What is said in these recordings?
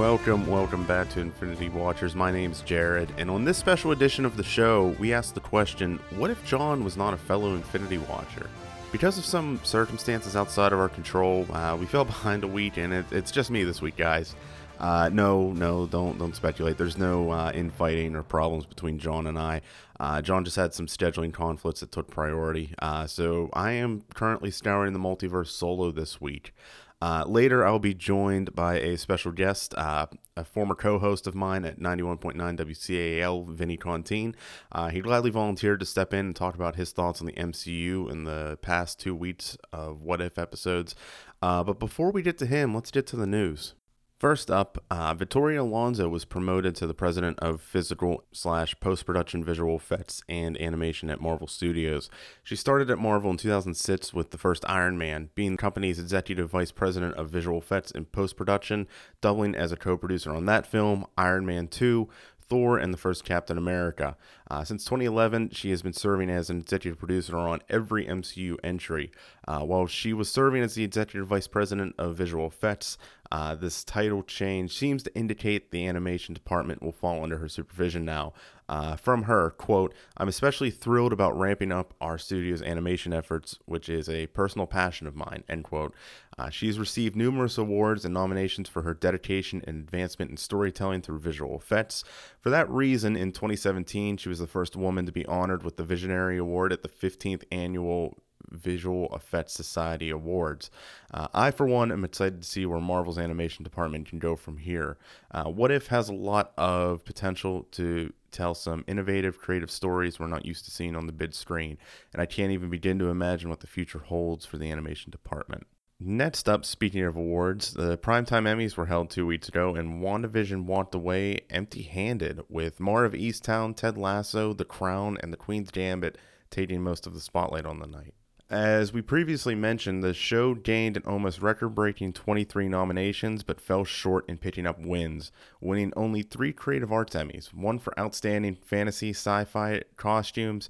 Welcome, welcome back to Infinity Watchers. My name's Jared, and on this special edition of the show, we ask the question what if John was not a fellow Infinity Watcher? Because of some circumstances outside of our control, uh, we fell behind a week, and it, it's just me this week, guys. Uh, no, no, don't don't speculate. There's no uh, infighting or problems between John and I. Uh, John just had some scheduling conflicts that took priority. Uh, so I am currently scouring the multiverse solo this week. Uh, later, I'll be joined by a special guest, uh, a former co host of mine at 91.9 WCAL, Vinny Contine. Uh, he gladly volunteered to step in and talk about his thoughts on the MCU in the past two weeks of What If episodes. Uh, but before we get to him, let's get to the news. First up, uh, Victoria Alonso was promoted to the president of physical slash post production visual effects and animation at Marvel Studios. She started at Marvel in 2006 with the first Iron Man, being the company's executive vice president of visual effects and post production, doubling as a co producer on that film, Iron Man 2, Thor and the first Captain America. Uh, since 2011, she has been serving as an executive producer on every MCU entry. Uh, while she was serving as the executive vice president of visual effects, uh, this title change seems to indicate the animation department will fall under her supervision now. Uh, from her, quote, I'm especially thrilled about ramping up our studio's animation efforts, which is a personal passion of mine, end quote. Uh, she's received numerous awards and nominations for her dedication and advancement in storytelling through visual effects. For that reason, in 2017, she was the first woman to be honored with the Visionary Award at the 15th annual Visual Effects Society Awards. Uh, I, for one, am excited to see where Marvel's animation department can go from here. Uh, what If has a lot of potential to tell some innovative, creative stories we're not used to seeing on the big screen, and I can't even begin to imagine what the future holds for the animation department. Next up, speaking of awards, the Primetime Emmys were held two weeks ago, and WandaVision walked away empty handed, with Mare of Easttown, Ted Lasso, The Crown, and The Queen's Gambit taking most of the spotlight on the night. As we previously mentioned, the show gained an almost record breaking 23 nominations but fell short in picking up wins, winning only three Creative Arts Emmys one for Outstanding Fantasy Sci Fi Costumes,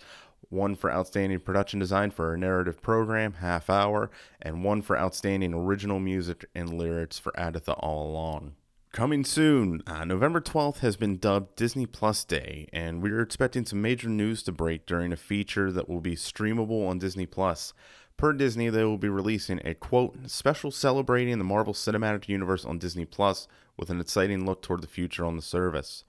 one for Outstanding Production Design for a Narrative Program, Half Hour, and one for Outstanding Original Music and Lyrics for Agatha All Along. Coming soon, uh, November 12th has been dubbed Disney Plus Day, and we're expecting some major news to break during a feature that will be streamable on Disney Plus. Per Disney, they will be releasing a quote special celebrating the Marvel Cinematic Universe on Disney Plus with an exciting look toward the future on the service.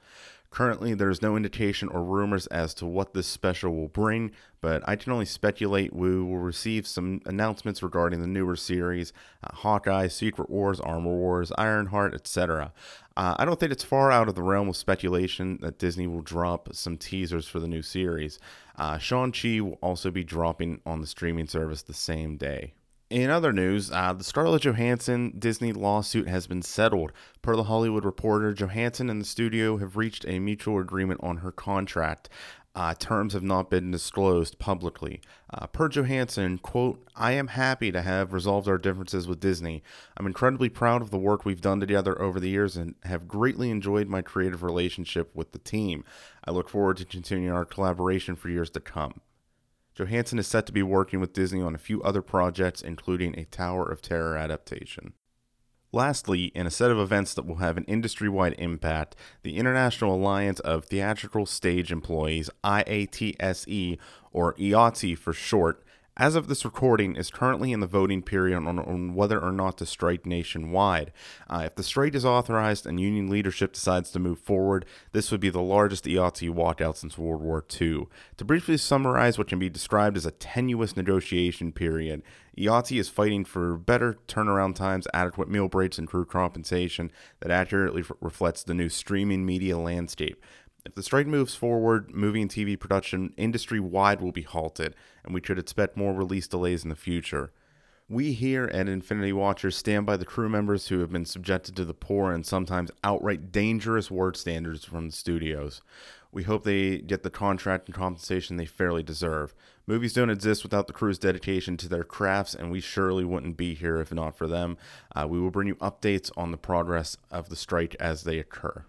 Currently, there is no indication or rumors as to what this special will bring, but I can only speculate we will receive some announcements regarding the newer series uh, Hawkeye, Secret Wars, Armor Wars, Ironheart, etc. Uh, I don't think it's far out of the realm of speculation that Disney will drop some teasers for the new series. Uh, Shang-Chi will also be dropping on the streaming service the same day. In other news, uh, the Scarlett Johansson Disney lawsuit has been settled. Per the Hollywood Reporter, Johansson and the studio have reached a mutual agreement on her contract. Uh, terms have not been disclosed publicly. Uh, per Johansson, quote, I am happy to have resolved our differences with Disney. I'm incredibly proud of the work we've done together over the years and have greatly enjoyed my creative relationship with the team. I look forward to continuing our collaboration for years to come. Johansson is set to be working with Disney on a few other projects, including a Tower of Terror adaptation. Lastly, in a set of events that will have an industry wide impact, the International Alliance of Theatrical Stage Employees, IATSE, or IATSE for short, as of this recording, is currently in the voting period on, on whether or not to strike nationwide. Uh, if the strike is authorized and union leadership decides to move forward, this would be the largest IATSE walkout since World War II. To briefly summarize what can be described as a tenuous negotiation period, IATSE is fighting for better turnaround times, adequate meal breaks, and crew compensation that accurately reflects the new streaming media landscape. If the strike moves forward, movie and TV production industry wide will be halted, and we could expect more release delays in the future. We here at Infinity Watchers stand by the crew members who have been subjected to the poor and sometimes outright dangerous work standards from the studios. We hope they get the contract and compensation they fairly deserve. Movies don't exist without the crew's dedication to their crafts, and we surely wouldn't be here if not for them. Uh, we will bring you updates on the progress of the strike as they occur.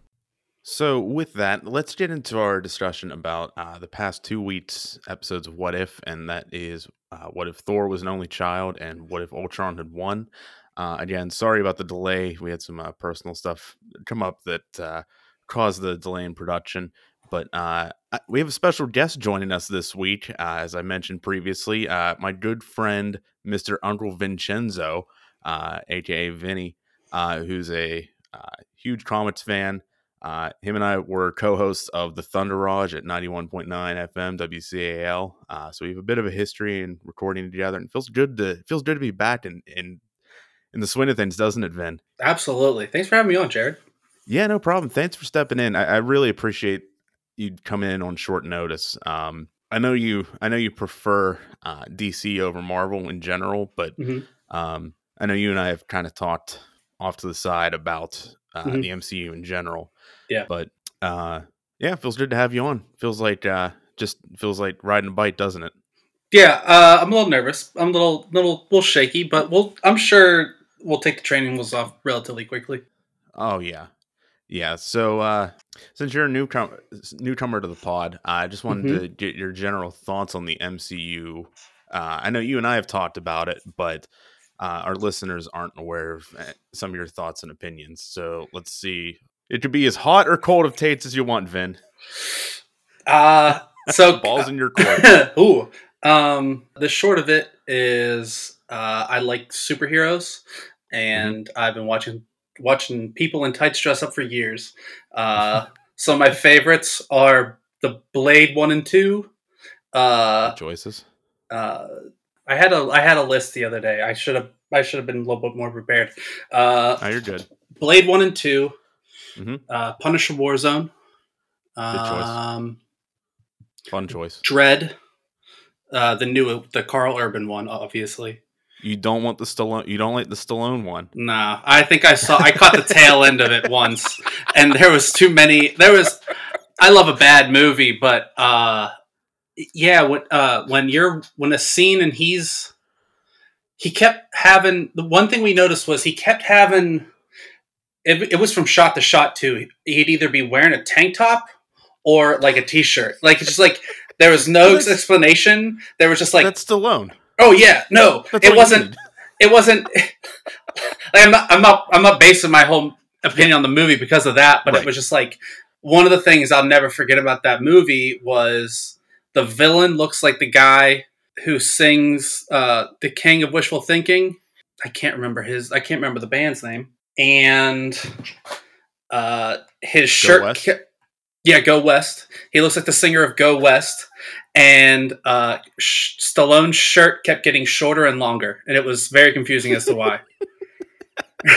So, with that, let's get into our discussion about uh, the past two weeks' episodes of What If, and that is uh, what if Thor was an only child and what if Ultron had won. Uh, again, sorry about the delay. We had some uh, personal stuff come up that uh, caused the delay in production. But uh, we have a special guest joining us this week, as I mentioned previously. My good friend, Mr. Uncle Vincenzo, aka Vinny, who's a huge comics fan. Uh, him and I were co-hosts of the Thunder Raj at 91.9 FM WCAL. Uh, so we have a bit of a history in recording together, and it feels good to feels good to be back in in in the swing of things, doesn't it, Vin? Absolutely. Thanks for having me on, Jared. Yeah, no problem. Thanks for stepping in. I, I really appreciate you coming in on short notice. Um, I know you. I know you prefer uh, DC over Marvel in general, but mm-hmm. um, I know you and I have kind of talked off to the side about uh, mm-hmm. the MCU in general. Yeah. But uh, yeah, feels good to have you on. Feels like uh, just feels like riding a bike, doesn't it? Yeah, uh, I'm a little nervous. I'm a little little little shaky, but we'll. I'm sure we'll take the training wheels off relatively quickly. Oh yeah, yeah. So uh, since you're a newcomer newcomer to the pod, I just wanted mm-hmm. to get your general thoughts on the MCU. Uh, I know you and I have talked about it, but uh, our listeners aren't aware of eh, some of your thoughts and opinions. So let's see. It could be as hot or cold of Tates as you want, Vin. Uh so balls in your court. Ooh. Um the short of it is uh I like superheroes and mm-hmm. I've been watching watching people in tights dress up for years. Uh some of my favorites are the Blade 1 and 2. Uh choices. Uh I had a I had a list the other day. I should have I should have been a little bit more prepared. Uh, oh, you're good. Blade one and 2 mm-hmm. uh, Punisher Warzone. Good choice. Um, Fun choice. Dredd. Uh, the new the Karl Urban one, obviously. You don't want the Stallone. You don't like the Stallone one. Nah, I think I saw. I caught the tail end of it once, and there was too many. There was. I love a bad movie, but uh, yeah, when uh, when you're when a scene and he's he kept having the one thing we noticed was he kept having it, it was from shot to shot too. He'd either be wearing a tank top or like a t-shirt. Like it's just like there was no explanation. There was just like that's Stallone. Oh yeah, no, that's it wasn't. It wasn't. Like, I'm not. I'm not. I'm not basing my whole opinion on the movie because of that. But right. it was just like one of the things I'll never forget about that movie was the villain looks like the guy who sings uh, "The King of Wishful Thinking." I can't remember his. I can't remember the band's name. And uh, his shirt. Ke- yeah, Go West. He looks like the singer of Go West. And uh, Sh- Stallone's shirt kept getting shorter and longer, and it was very confusing as to why.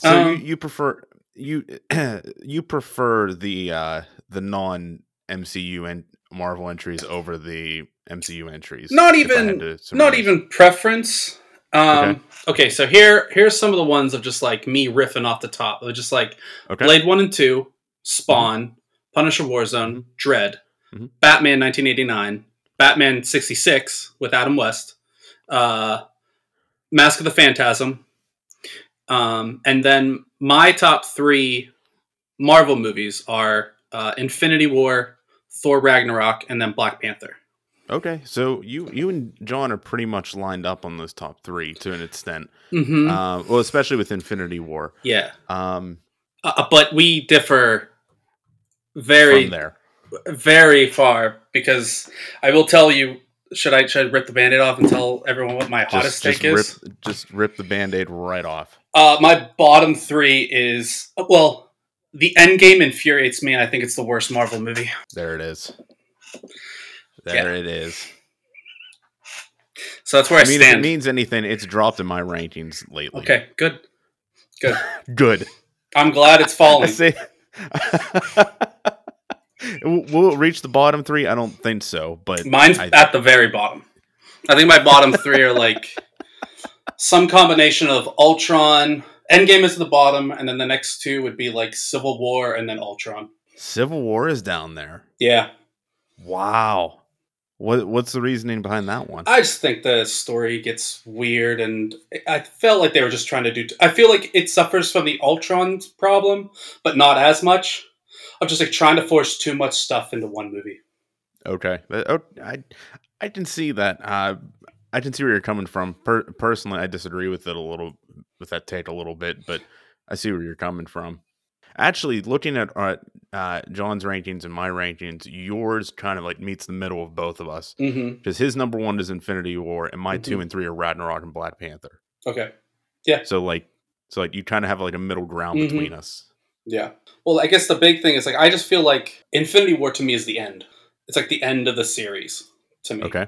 so um, you, you prefer you you prefer the uh the non MCU and Marvel entries over the MCU entries. Not even not even preference. Um, okay. okay. so here here's some of the ones of just like me riffing off the top. Of just like okay. Blade One and Two, Spawn, mm-hmm. Punisher Warzone, mm-hmm. Mm-hmm. Batman 1989, Batman 66 with Adam West, uh, Mask of the Phantasm, um, and then my top three Marvel movies are uh, Infinity War, Thor Ragnarok, and then Black Panther. Okay, so you you and John are pretty much lined up on those top three to an extent. Mm-hmm. Uh, well, especially with Infinity War. Yeah. Um, uh, uh but we differ very there, very far because I will tell you. Should I should I rip the band-aid off and tell everyone what my hottest just, take is? Rip, just rip the band-aid right off. Uh, my bottom three is well, the end game infuriates me, and I think it's the worst Marvel movie. There it is. There yeah. it is. So that's where I, I mean, stand. If it means anything, it's dropped in my rankings lately. Okay, good, good, good. I'm glad it's falling. will it reach the bottom three? I don't think so. But mine's I, at the very bottom. I think my bottom three are like some combination of Ultron, Endgame is the bottom, and then the next two would be like Civil War and then Ultron. Civil War is down there. Yeah. Wow. What what's the reasoning behind that one? I just think the story gets weird, and I felt like they were just trying to do. T- I feel like it suffers from the Ultron problem, but not as much. Of just like trying to force too much stuff into one movie. Okay, oh, I I can see that. Uh, I can see where you're coming from. Per- personally, I disagree with it a little with that take a little bit, but I see where you're coming from. Actually, looking at uh, uh, John's rankings and my rankings, yours kind of like meets the middle of both of us because Mm-hmm. his number one is Infinity War, and my two Mhm. and three are Ragnarok and Black Panther. Okay. Yeah. So like, so like you kind of have like a middle ground Mhm. between us. Yeah. Well, I guess the big thing is like I just feel like Infinity War to me is the end. It's like the end of the series to me. Okay.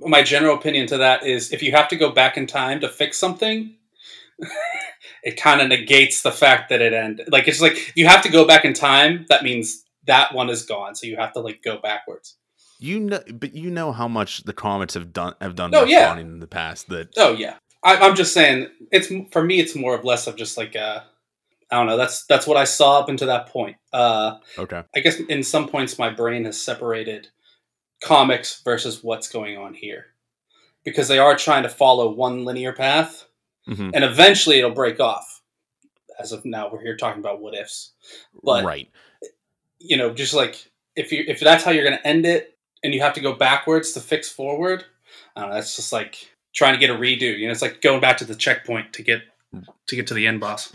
My general opinion to that is if you have to go back in time to fix something, it kind of negates the fact that it ended. Like it's like you have to go back in time, that means that one is gone. So you have to like go backwards. You know, but you know how much the comics have done have done Oh, yeah. In the past. That Oh yeah. I, I'm just saying it's for me. It's more of less of just like a. I don't know. That's that's what I saw up until that point. Uh, okay, I guess in some points my brain has separated comics versus what's going on here because they are trying to follow one linear path Mhm. and eventually it'll break off. As of now, we're here talking about what ifs. But- right. You know, just like if you if that's how you're going to end it, and you have to go backwards to fix forward, I don't know, that's just like trying to get a redo. You know, it's like going back to the checkpoint to get to get to the end boss.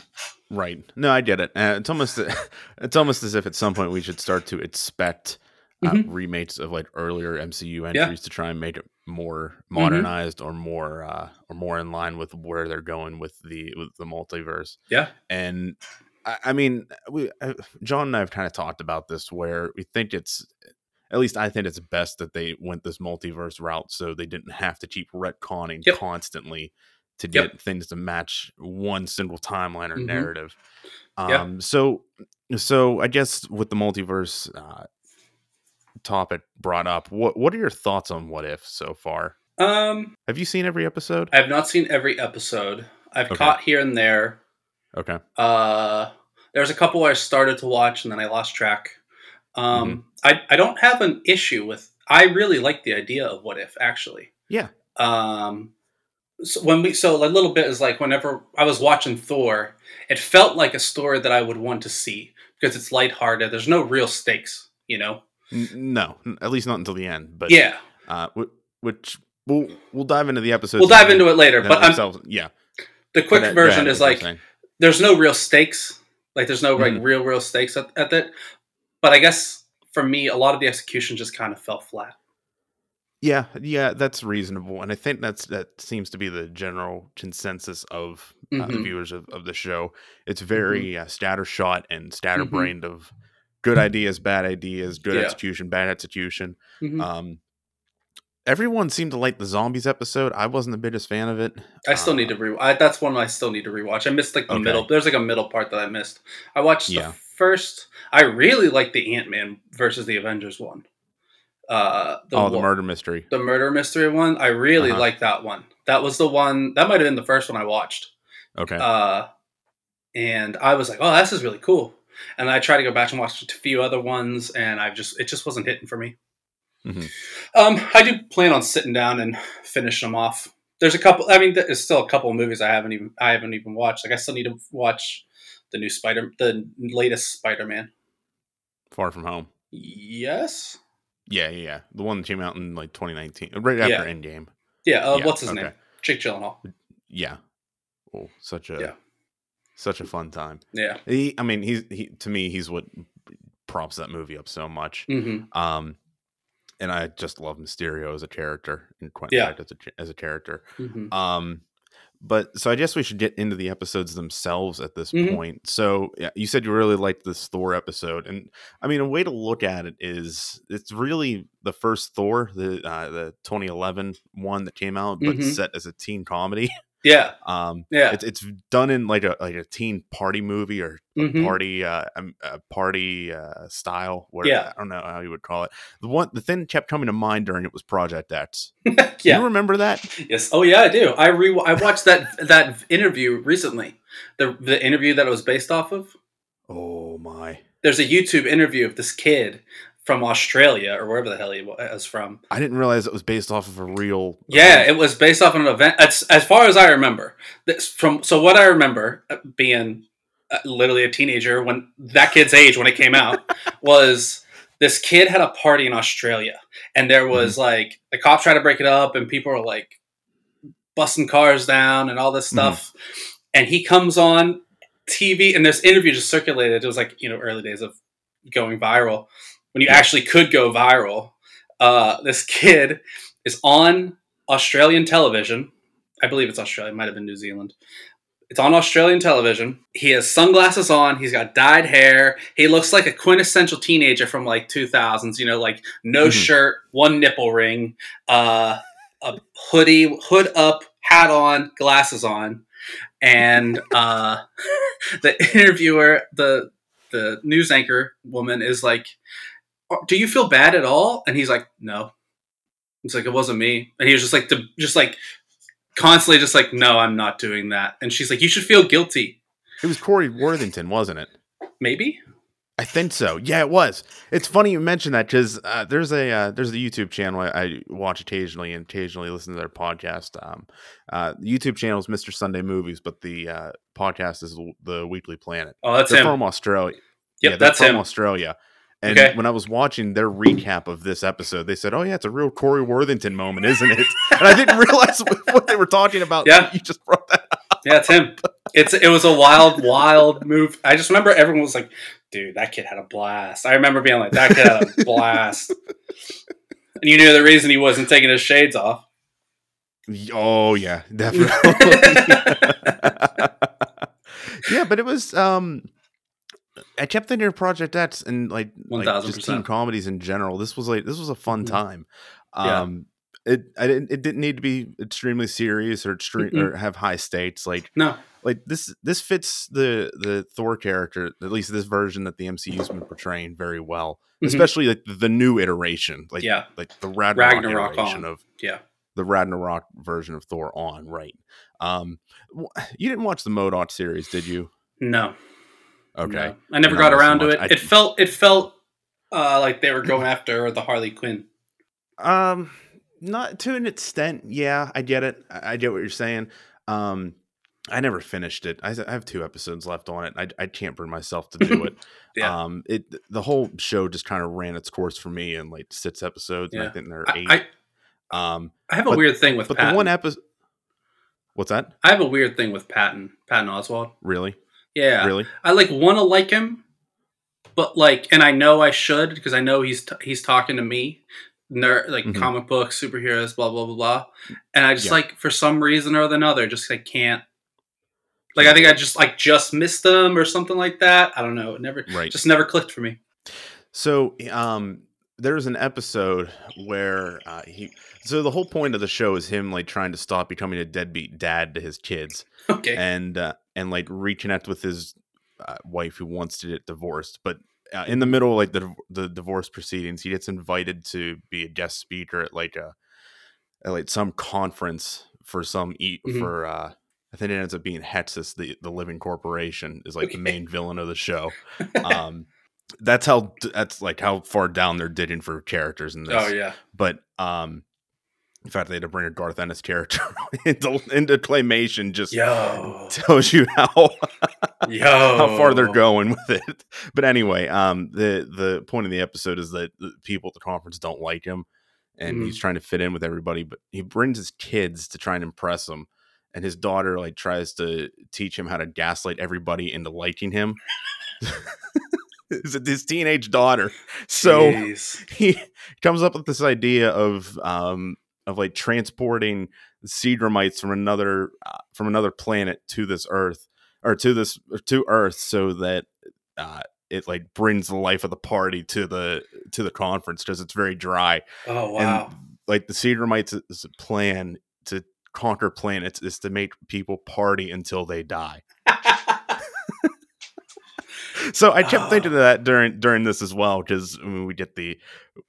Right. No, I get it. Uh, it's almost it's almost as if at some point we should start to expect uh, Mhm. remakes of like earlier MCU entries Yeah. to try and make it more Mm-hmm. modernized or more uh, or more in line with where they're going with the with the multiverse. Yeah. And I, I mean, we uh, John and I have kind of talked about this where we think it's at least I think it's best that they went this multiverse route so they didn't have to keep retconning Yep. constantly to Yep. get things to match one single timeline or Mhm. narrative. Yeah. Um, so, so I guess with the multiverse uh, topic brought up, what what are your thoughts on What If so far? Um, Have you seen every episode? I have not seen every episode. I've Okay. caught here and there. Okay, Uh, there's a couple I started to watch and then I lost track. Um, Mm-hmm. I I don't have an issue with. I really like the idea of what if actually. Yeah. Um, so when we so a little bit is like whenever I was watching Thor, it felt like a story that I would want to see because it's lighthearted. There's no real stakes, you know. N- no, at least not until the end. But yeah, uh, wh- which we'll we'll dive into the episode. we'll dive into it later. But I'm, yeah, the quick uh, version is like there's no real stakes. Like there's no like Mhm. real real stakes at, at that. But I guess for me, a lot of the execution just kind of fell flat. Yeah, yeah, that's reasonable, and I think that's that seems to be the general consensus of uh, the Mhm. viewers of, of the show. It's very uh, scattershot and scatterbrained of good Mm-hmm. ideas, bad ideas, good Yeah. execution, bad execution. Mhm. Um, everyone seemed to like the zombies episode. I wasn't the biggest fan of it. I still need to re. I, that's one I still need to rewatch. I missed like the Okay. middle. There's like a middle part that I missed. I watched Yeah. the first. I really liked the Ant Man versus the Avengers one. Uh, the oh, the murder mystery. the murder mystery one. I really Uh-huh. like that one. That was the one. That might have been the first one I watched. Okay, Uh, and I was like, "Oh, this is really cool." And I tried to go back and watch a few other ones, and I just it just wasn't hitting for me. Mhm. Um, I do plan on sitting down and finishing them off. There's a couple. I mean, there's still a couple of movies I haven't even I haven't even watched. Like I still need to watch the new Spider, the latest Spider Man. Far from home. Yes. Yeah, yeah, yeah. The one that came out in like 2019, right after Yeah. Endgame. Yeah. Uh, Yeah, what's his okay. name? Jake Gyllenhaal. Yeah. Oh, such a Yeah. Such a fun time. Yeah. He, I mean, he's he to me, he's what props that movie up so much. hmm Um, and I just love Mysterio as a character and Quentin Yeah. As a as a character. hmm Um, but so I guess we should get into the episodes themselves at this Mhm. point. So yeah, you said you really liked this Thor episode, and I mean, a way to look at it is it's really the first Thor, the uh, the 2011 one that came out, but Mhm. set as a teen comedy. Yeah. Um, Yeah. it's it's done in like a like a teen party movie or Mhm. party uh, um, party uh style where Yeah. I don't know how you would call it. The one the thing kept coming to mind during it was Project X. Do yeah. you remember that? Yes. Oh yeah, I do. I re I watched that that interview recently. The the interview that it was based off of. Oh my. There's a YouTube interview of this kid from Australia or wherever the hell he was from. I didn't realize it was based off of a real Yeah, it was based off of an event. As, as far as I remember, this from so what I remember uh, being uh, literally a teenager when that kid's age when it came out was this kid had a party in Australia and there was like the cops tried to break it up and people were like busting cars down and all this stuff. Mm. And he comes on TV, and this interview just circulated. It was like you know early days of going viral when you yeah. actually could go viral. Uh, this kid is on Australian television. I believe it's Australia. It might have been New Zealand. It's on Australian television. He has sunglasses on. He's got dyed hair. He looks like a quintessential teenager from like 2000s. You know, like no mm-hmm. shirt, one nipple ring, uh, a hoodie, hood up, hat on, glasses on, and uh, the interviewer, the the news anchor woman, is like, "Do you feel bad at all?" And he's like, "No." It's like it wasn't me, and he was just like, to, just like constantly just like, no, I'm not doing that. And she's like, you should feel guilty. It was Corey Worthington, wasn't it? Maybe. I think so. Yeah, it was. It's funny you mentioned that because uh, there's a uh, there's a YouTube channel I, I, watch occasionally and occasionally listen to their podcast. Um, uh, the YouTube channel is Mr. Sunday Movies, but the uh, podcast is the Weekly Planet. Oh, that's they're him. from Australia. Yep, yeah, that's from him. Australia. And okay. when I was watching their recap of this episode, they said, "Oh yeah, it's a real Corey Worthington moment, isn't it?" and I didn't realize what they were talking about. Yeah, you just brought that. Up. Yeah, it's him. It's it was a wild, wild move. I just remember everyone was like, "Dude, that kid had a blast." I remember being like, "That kid had a blast," and you knew the reason he wasn't taking his shades off. Oh yeah, definitely. yeah, but it was um I kept thinking of Project X and like, like just teen comedies in general. This was like this was a fun mm-hmm. time. Um, yeah. it I didn't it didn't need to be extremely serious or extreme or have high stakes. Like no, like this this fits the the Thor character at least this version that the MCU's been portraying very well, mm-hmm. especially like the new iteration. Like yeah, like the Ragnarok, Ragnarok iteration on. of yeah the Ragnarok version of Thor on right. Um, you didn't watch the MODOK series, did you? No. Okay. No, I never got around to it. I, it felt it felt uh, like they were going after the Harley Quinn. Um, not to an extent. Yeah, I get it. I, I get what you're saying. Um, I never finished it. I, I, have two episodes left on it. I, I can't bring myself to do it. yeah. Um, it the whole show just kind of ran its course for me in like six episodes. Yeah. And I think there are eight. I, um, I have a but, weird thing with but Patton. the one episode. What's that? I have a weird thing with Patton. Patton Oswalt. Really? Yeah, really. I like want to like him, but like, and I know I should because I know he's t- he's talking to me, nerd like mm-hmm. comic books, superheroes, blah blah blah blah, and I just yeah. like for some reason or another, just like can't. Like I think I just like just missed them or something like that. I don't know. It never right. just never clicked for me. So, um, there's an episode where uh, he so the whole point of the show is him like trying to stop becoming a deadbeat dad to his kids okay and uh, and like reconnect with his uh, wife who wants to get divorced but uh, in the middle of like the the divorce proceedings he gets invited to be a guest speaker at like a at like some conference for some eat mm-hmm. for uh I think it ends up being Hexus, the the living corporation, is like okay. the main villain of the show. Um, that's how that's like how far down they're digging for characters in this. Oh yeah. But um in fact they had to bring a Garth Ennis character into, into claymation just Yo. tells you how Yo. how far they're going with it. But anyway, um the the point of the episode is that the people at the conference don't like him and mm. he's trying to fit in with everybody, but he brings his kids to try and impress them. And his daughter like tries to teach him how to gaslight everybody into liking him. his teenage daughter. So Jeez. he comes up with this idea of um of like transporting Seedramites from another uh, from another planet to this Earth or to this to Earth so that uh, it like brings the life of the party to the to the conference because it's very dry. Oh wow! And, like the Seedramites' plan to conquer planets is to make people party until they die. so I kept thinking of that during during this as well because I mean, we get the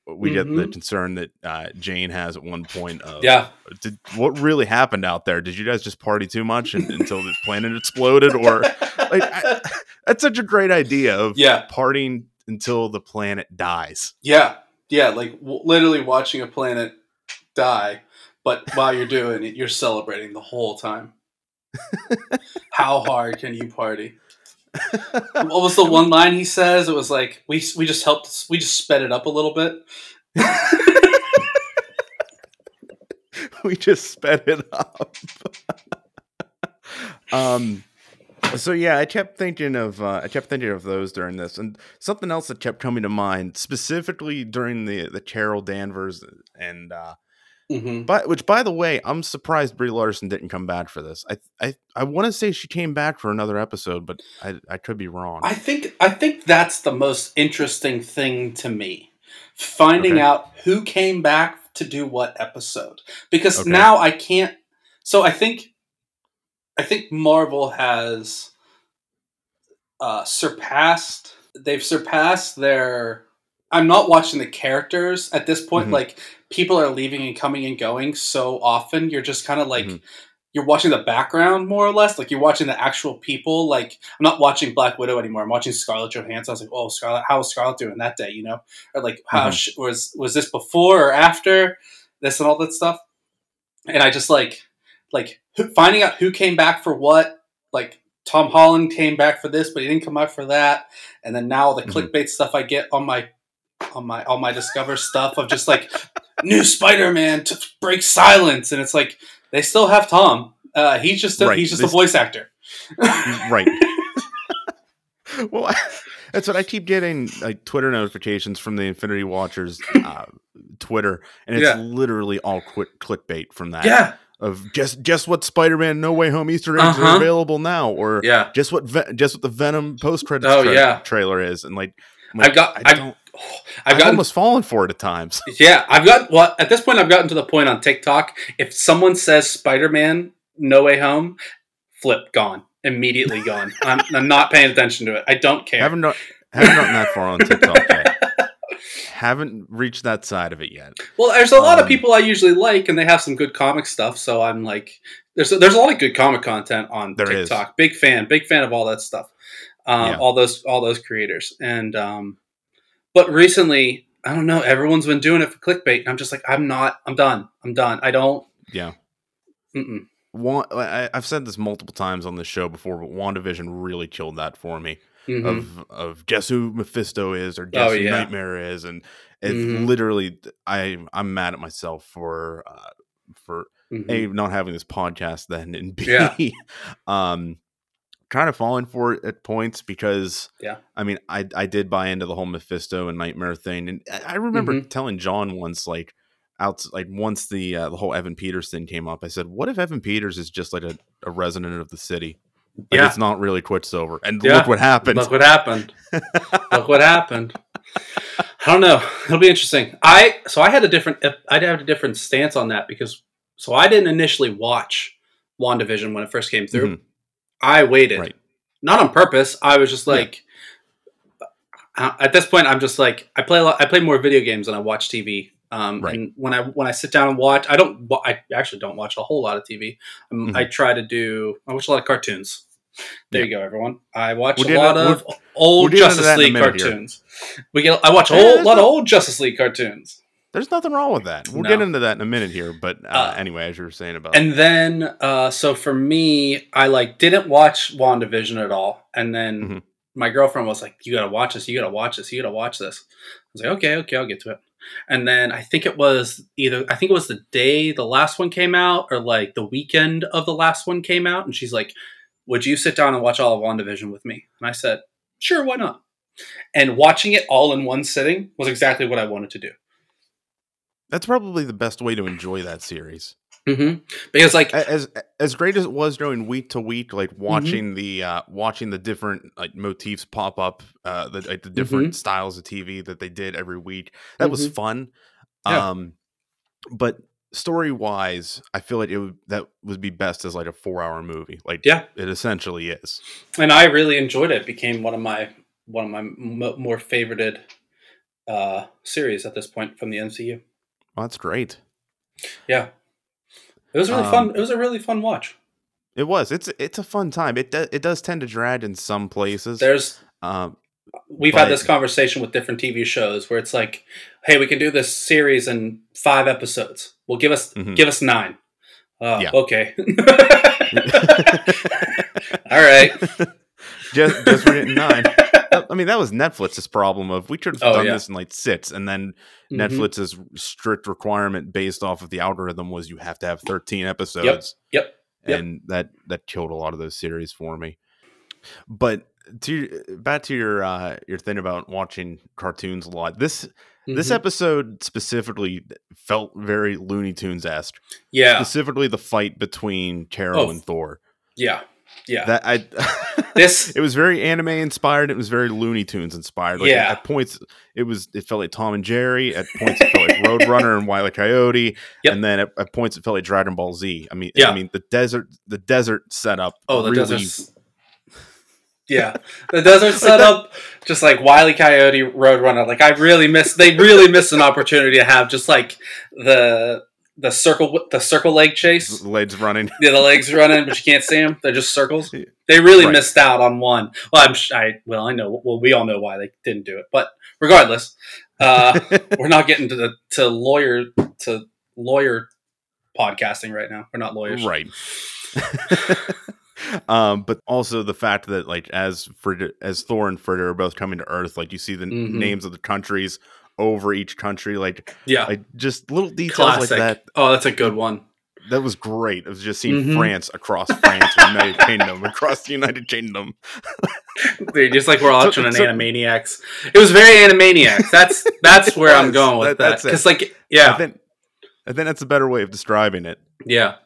we mm-hmm. get the mm-hmm. concern that uh, Jane has at one point. Of, yeah, did, what really happened out there? Did you guys just party too much and, until the planet exploded, or like I, that's such a great idea of yeah partying until the planet dies. Yeah, yeah, like w- literally watching a planet die, but while you're doing it, you're celebrating the whole time. How hard can you party? what was the one line he says? It was like we we just helped we just sped it up a little bit. we just sped it up. um so yeah, I kept thinking of uh, I kept thinking of those during this, and something else that kept coming to mind, specifically during the the Carol Danvers and uh, mm-hmm. but which by the way, I'm surprised Brie Larson didn't come back for this. I I I want to say she came back for another episode, but I I could be wrong. I think I think that's the most interesting thing to me, finding okay. out who came back to do what episode, because okay. now I can't. So I think I think Marvel has uh, surpassed. They've surpassed their. I'm not watching the characters at this point. Mm-hmm. Like people are leaving and coming and going so often. You're just kind of like. Mm-hmm. You're watching the background more or less, like you're watching the actual people. Like I'm not watching Black Widow anymore. I'm watching Scarlett Johansson. I was like, "Oh, Scarlett, how was Scarlett doing that day?" You know, or like, how mm-hmm. sh- was was this before or after this and all that stuff? And I just like like finding out who came back for what. Like Tom Holland came back for this, but he didn't come back for that. And then now the mm-hmm. clickbait stuff I get on my on my all my Discover stuff of just like new Spider-Man to break silence, and it's like they still have Tom. Uh, he's just a, right. he's just this, a voice actor, right? well, that's what I keep getting like Twitter notifications from the Infinity Watchers uh, Twitter, and it's yeah. literally all quick clickbait from that. Yeah, of just just what Spider-Man No Way Home Easter eggs uh-huh. are available now, or yeah, just what Ve- just what the Venom post credits oh, tra- yeah. trailer is, and like, like I've got I don't. I've, I've almost fallen for it at times. Yeah, I've got well at this point. I've gotten to the point on TikTok. If someone says Spider-Man No Way Home, flip gone immediately gone. I'm, I'm not paying attention to it. I don't care. Haven't haven't gotten that far on TikTok yet haven't reached that side of it yet. Well, there's a lot um, of people I usually like, and they have some good comic stuff. So I'm like, there's a, there's a lot of good comic content on TikTok. Is. Big fan, big fan of all that stuff. Um, yeah. All those all those creators, and um, but recently, I don't know. Everyone's been doing it for clickbait, and I'm just like, I'm not. I'm done. I'm done. I don't. Yeah. Mm-mm. One, I, I've said this multiple times on the show before, but WandaVision really killed that for me mm-hmm. of of guess who Mephisto is or guess oh, who. Nightmare is, and it's mm-hmm. literally I I'm mad at myself for uh, for mm-hmm. a not having this podcast then and b yeah. um kind of falling for it at points because yeah I mean I I did buy into the whole Mephisto and Nightmare thing and I remember mm-hmm. telling John once like out like once the uh, the whole Evan Peters thing came up I said what if Evan Peters is just like a, a resident of the city like yeah. it's not really Quicksilver. And yeah. look what happened. Look what happened. look what happened. I don't know. It'll be interesting. I so I had a different I had a different stance on that because so I didn't initially watch WandaVision when it first came through. Mm-hmm. I waited. Right. Not on purpose. I was just like yeah. at this point I'm just like I play a lot, I play more video games than I watch TV. Um, right. And when I when I sit down and watch, I don't. I actually don't watch a whole lot of TV. Um, mm-hmm. I try to do. I watch a lot of cartoons. There yeah. you go, everyone. I watch we're a lot of old Justice League cartoons. Here. We get. I watch a whole lot of old Justice League cartoons. There's nothing wrong with that. We'll no. get into that in a minute here, but uh, uh, anyway, as you were saying about, and then uh, so for me, I like didn't watch WandaVision at all, and then mm-hmm. my girlfriend was like, "You gotta watch this. You gotta watch this. You gotta watch this." I was like, "Okay, okay, I'll get to it." And then I think it was either I think it was the day the last one came out or like the weekend of the last one came out and she's like, "Would you sit down and watch all of WandaVision with me?" And I said, "Sure, why not?" And watching it all in one sitting was exactly what I wanted to do. That's probably the best way to enjoy that series. Mm-hmm. Because like as as great as it was going week to week, like mm-hmm. watching mm-hmm. the uh watching the different like motifs pop up, uh the like the different mm-hmm. styles of TV that they did every week, that was mm-hmm. fun. Yeah. Um, but story wise, I feel like it would that would be best as like a four hour movie. Like yeah, it essentially is. And I really enjoyed it. it became one of my one of my m- more favorited uh series at this point from the MCU. Well, that's great. Yeah. It was really um, fun. It was a really fun watch. It was. It's it's a fun time. It do, it does tend to drag in some places. There's um, we've but, had this conversation with different TV shows where it's like, hey, we can do this series in five episodes. Well, give us mm-hmm. give us nine. Uh, yeah. Okay. All right. just just nine. I mean, that was Netflix's problem of we could have Oh, done yeah. this in like six, and then Mhm. Netflix's strict requirement based off of the algorithm was you have to have thirteen episodes. Yep. Yep. and that that killed a lot of those series for me. But to back to your uh, your thing about watching cartoons a lot. This this Mhm. episode specifically felt very Looney Tunes esque. yeah, Specifically, the fight between Carol Oh. and Thor. yeah, yeah. That I This- it was very anime inspired. It was very Looney Tunes inspired. Like Yeah. at points it was it felt like Tom and Jerry. At points it felt like Roadrunner and Wile E. Coyote. Yep. And then at, at points it felt like Dragon Ball Z. I mean, Yeah. I mean the desert the desert setup. oh, the really, desert. Yeah, the desert setup, just like Wiley Coyote, Roadrunner. Like I really miss. They really missed an opportunity to have just like the the circle the circle leg chase. the legs running. Yeah, the legs running, but you can't see them. They're just circles. They really Right. missed out on one. Well, I'm I well, I know. Well, we all know why they didn't do it, but regardless, uh, we're not getting to the to lawyer to lawyer podcasting right now. We're not lawyers, right. um, but also the fact that like as Frigga, as Thor and Frigga are both coming to Earth, like you see the Mhm. names of the countries over each country, like Yeah, like just little details classic. like that. Oh, that's a good one. That was great. It was just seeing Mhm. France across France, the United Kingdom across the United Kingdom. Dude, just like we're watching an so- Animaniacs. It was very Animaniacs. That's that's where I'm going with that- that. that's it. Because like I yeah, think I think that's a better way of describing it. yeah.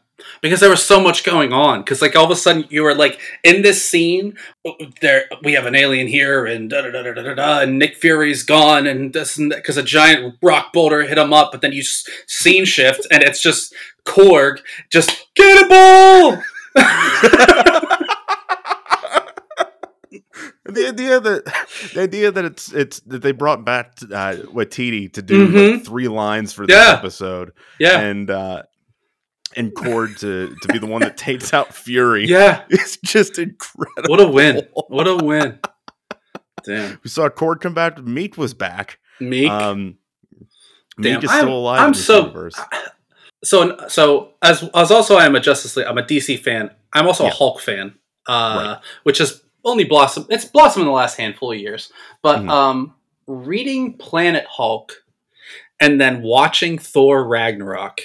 Because there was so much going on. Because like all of a sudden you were like in this scene, there we have an alien here, and da da da da da da, and Nick Fury's gone, and this because a giant rock boulder hit him up. But then you s- scene shift, and it's just Korg, just get a ball. The idea that the idea that it's it's that they brought back uh, Waititi to do Mhm. like, three lines for this Yeah. episode, yeah, and uh, and Korg to to be the one that takes out Fury. yeah. it's just incredible. What a win! What a win! Damn, We saw Korg come back. Miek was back. Miek. Um, Damn, Miek is I'm- still alive. I'm so- universe. so so as as also I am a Justice League. I'm a DC fan. I'm also Yeah. a Hulk fan, uh, which has only blossomed. It's blossomed in the last handful of years. But Mhm. um, reading Planet Hulk and then watching Thor Ragnarok.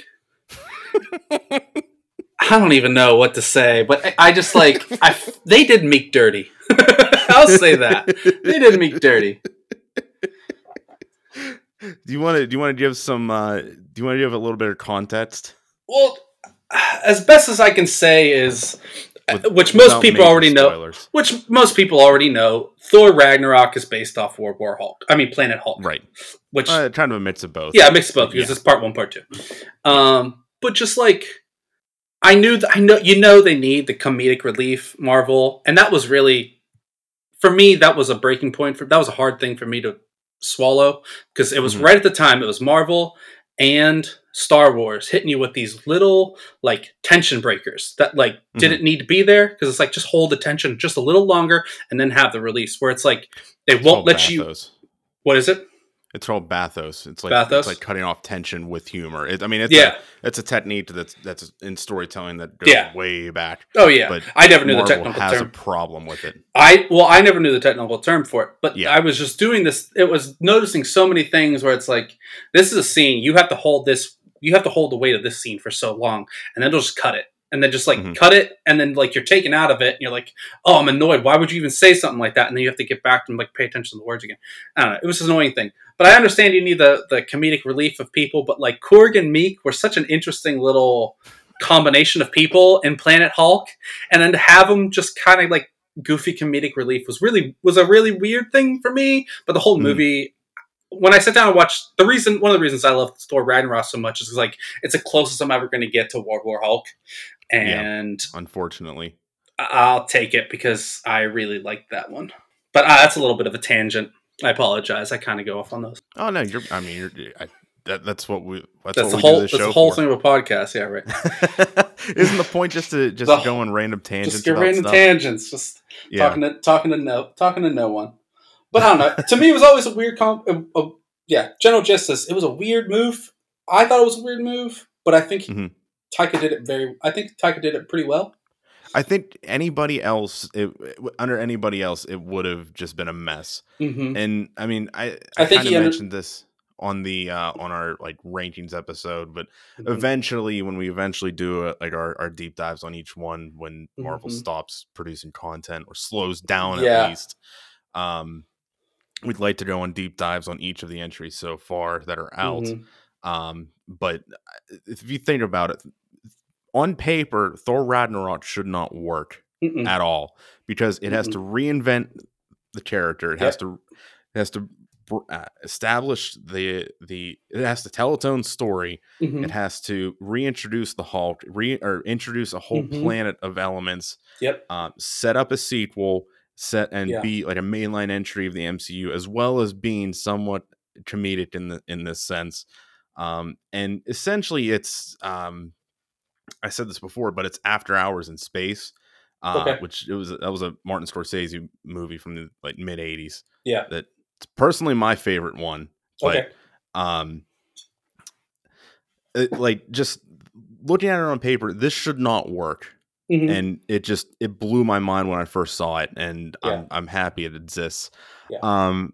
I don't even know what to say, but I, I just like I. They did Miek dirty. I'll say that they did Miek dirty. Do you want to? Do you want to give some? Uh, do you want to give a little bit of context? Well, as best as I can say is, With- which most people already know, which most people already know, Thor Ragnarok is based off World War Hulk. I mean, Planet Hulk. Right. Which, Uh, kind of a mix of both. yeah, I mixed both because Yeah. it's part one, part two. Um, but just like, I knew, th- I know, you know, they need the comedic relief, Marvel, and that was really, for me, that was a breaking point. For that was a hard thing for me to swallow because it was Mhm. right at the time. It was Marvel and Star Wars hitting you with these little like tension breakers that like Mm-hmm. didn't need to be there because it's like just hold the tension just a little longer and then have the release where it's like they It's won't let you. What is it? It's called bathos. It's like Bathos? it's like cutting off tension with humor. It, I mean, it's Yeah. a, it's a technique that's that's in storytelling that goes Yeah. way back. Oh yeah, But I never knew Marvel the technical has term. a problem with it. I well, I never knew the technical term for it, but Yeah. I was just doing this. It was noticing so many things where it's like, this is a scene. You have to hold this. You have to hold the weight of this scene for so long, and then they'll just cut it, and then just like Mhm. cut it, and then like you're taken out of it, and you're like, oh, I'm annoyed. Why would you even say something like that? And then you have to get back and like pay attention to the words again. I don't know. It was an annoying thing, but I understand you need the the comedic relief of people. But like Korg and Miek were such an interesting little combination of people in Planet Hulk, and then to have them just kind of like goofy comedic relief was really was a really weird thing for me. But the whole Mhm. movie, when I sat down and watched, the reason one of the reasons I love Thor Ragnarok so much is like it's the closest I'm ever going to get to World War Hulk, and Unfortunately, I- I'll take it because I really liked that one. But uh, that's a little bit of a tangent. I apologize. I kind of go off on those. oh no, you're. I mean, you're. I, that, that's what we. That's, That's what the we whole. do That's the whole for. thing of a podcast. Yeah, right. Isn't the point just to just The- go on random tangents Just get random stuff? tangents. Just yeah. talking to talking to no talking to no one. But I don't know. to me, it was always a weird comp. A, a- yeah, General Justice. It was a weird move. I thought it was a weird move, but I think Mhm. Taika did it very. I think Taika did it pretty well. I think anybody else, it, under anybody else, it would have just been a mess. Mm-hmm. And I mean, I I, I think kind of under- mentioned this on the uh on our like rankings episode, but Mhm. eventually when we eventually do a, like our, our deep dives on each one when marvel Mhm. stops producing content or slows down Yeah. at least um we'd like to go on deep dives on each of the entries so far that are out Mhm. um but uh, if you think about it on paper thor ragnarok should not work Mm-mm. at all because it has to reinvent the character. It has to it has to br- uh, establish the the it has to tell its own story. Mhm. It has to reintroduce the Hulk, re or introduce a whole Mhm. planet of elements. Yep. Um, set up a sequel, set and Yeah. be like a mainline entry of the MCU, as well as being somewhat comedic in the in this sense. Um, and essentially, it's um, I said this before, but it's After Hours in Space, uh, Okay. which it was that was a Martin Scorsese movie from the like mid '80s. Yeah. That's personally my favorite one. But Okay. um, it, like just looking at it on paper, this should not work, Mhm. and it just it blew my mind when I first saw it, and Yeah. I'm I'm happy it exists. Yeah. Um,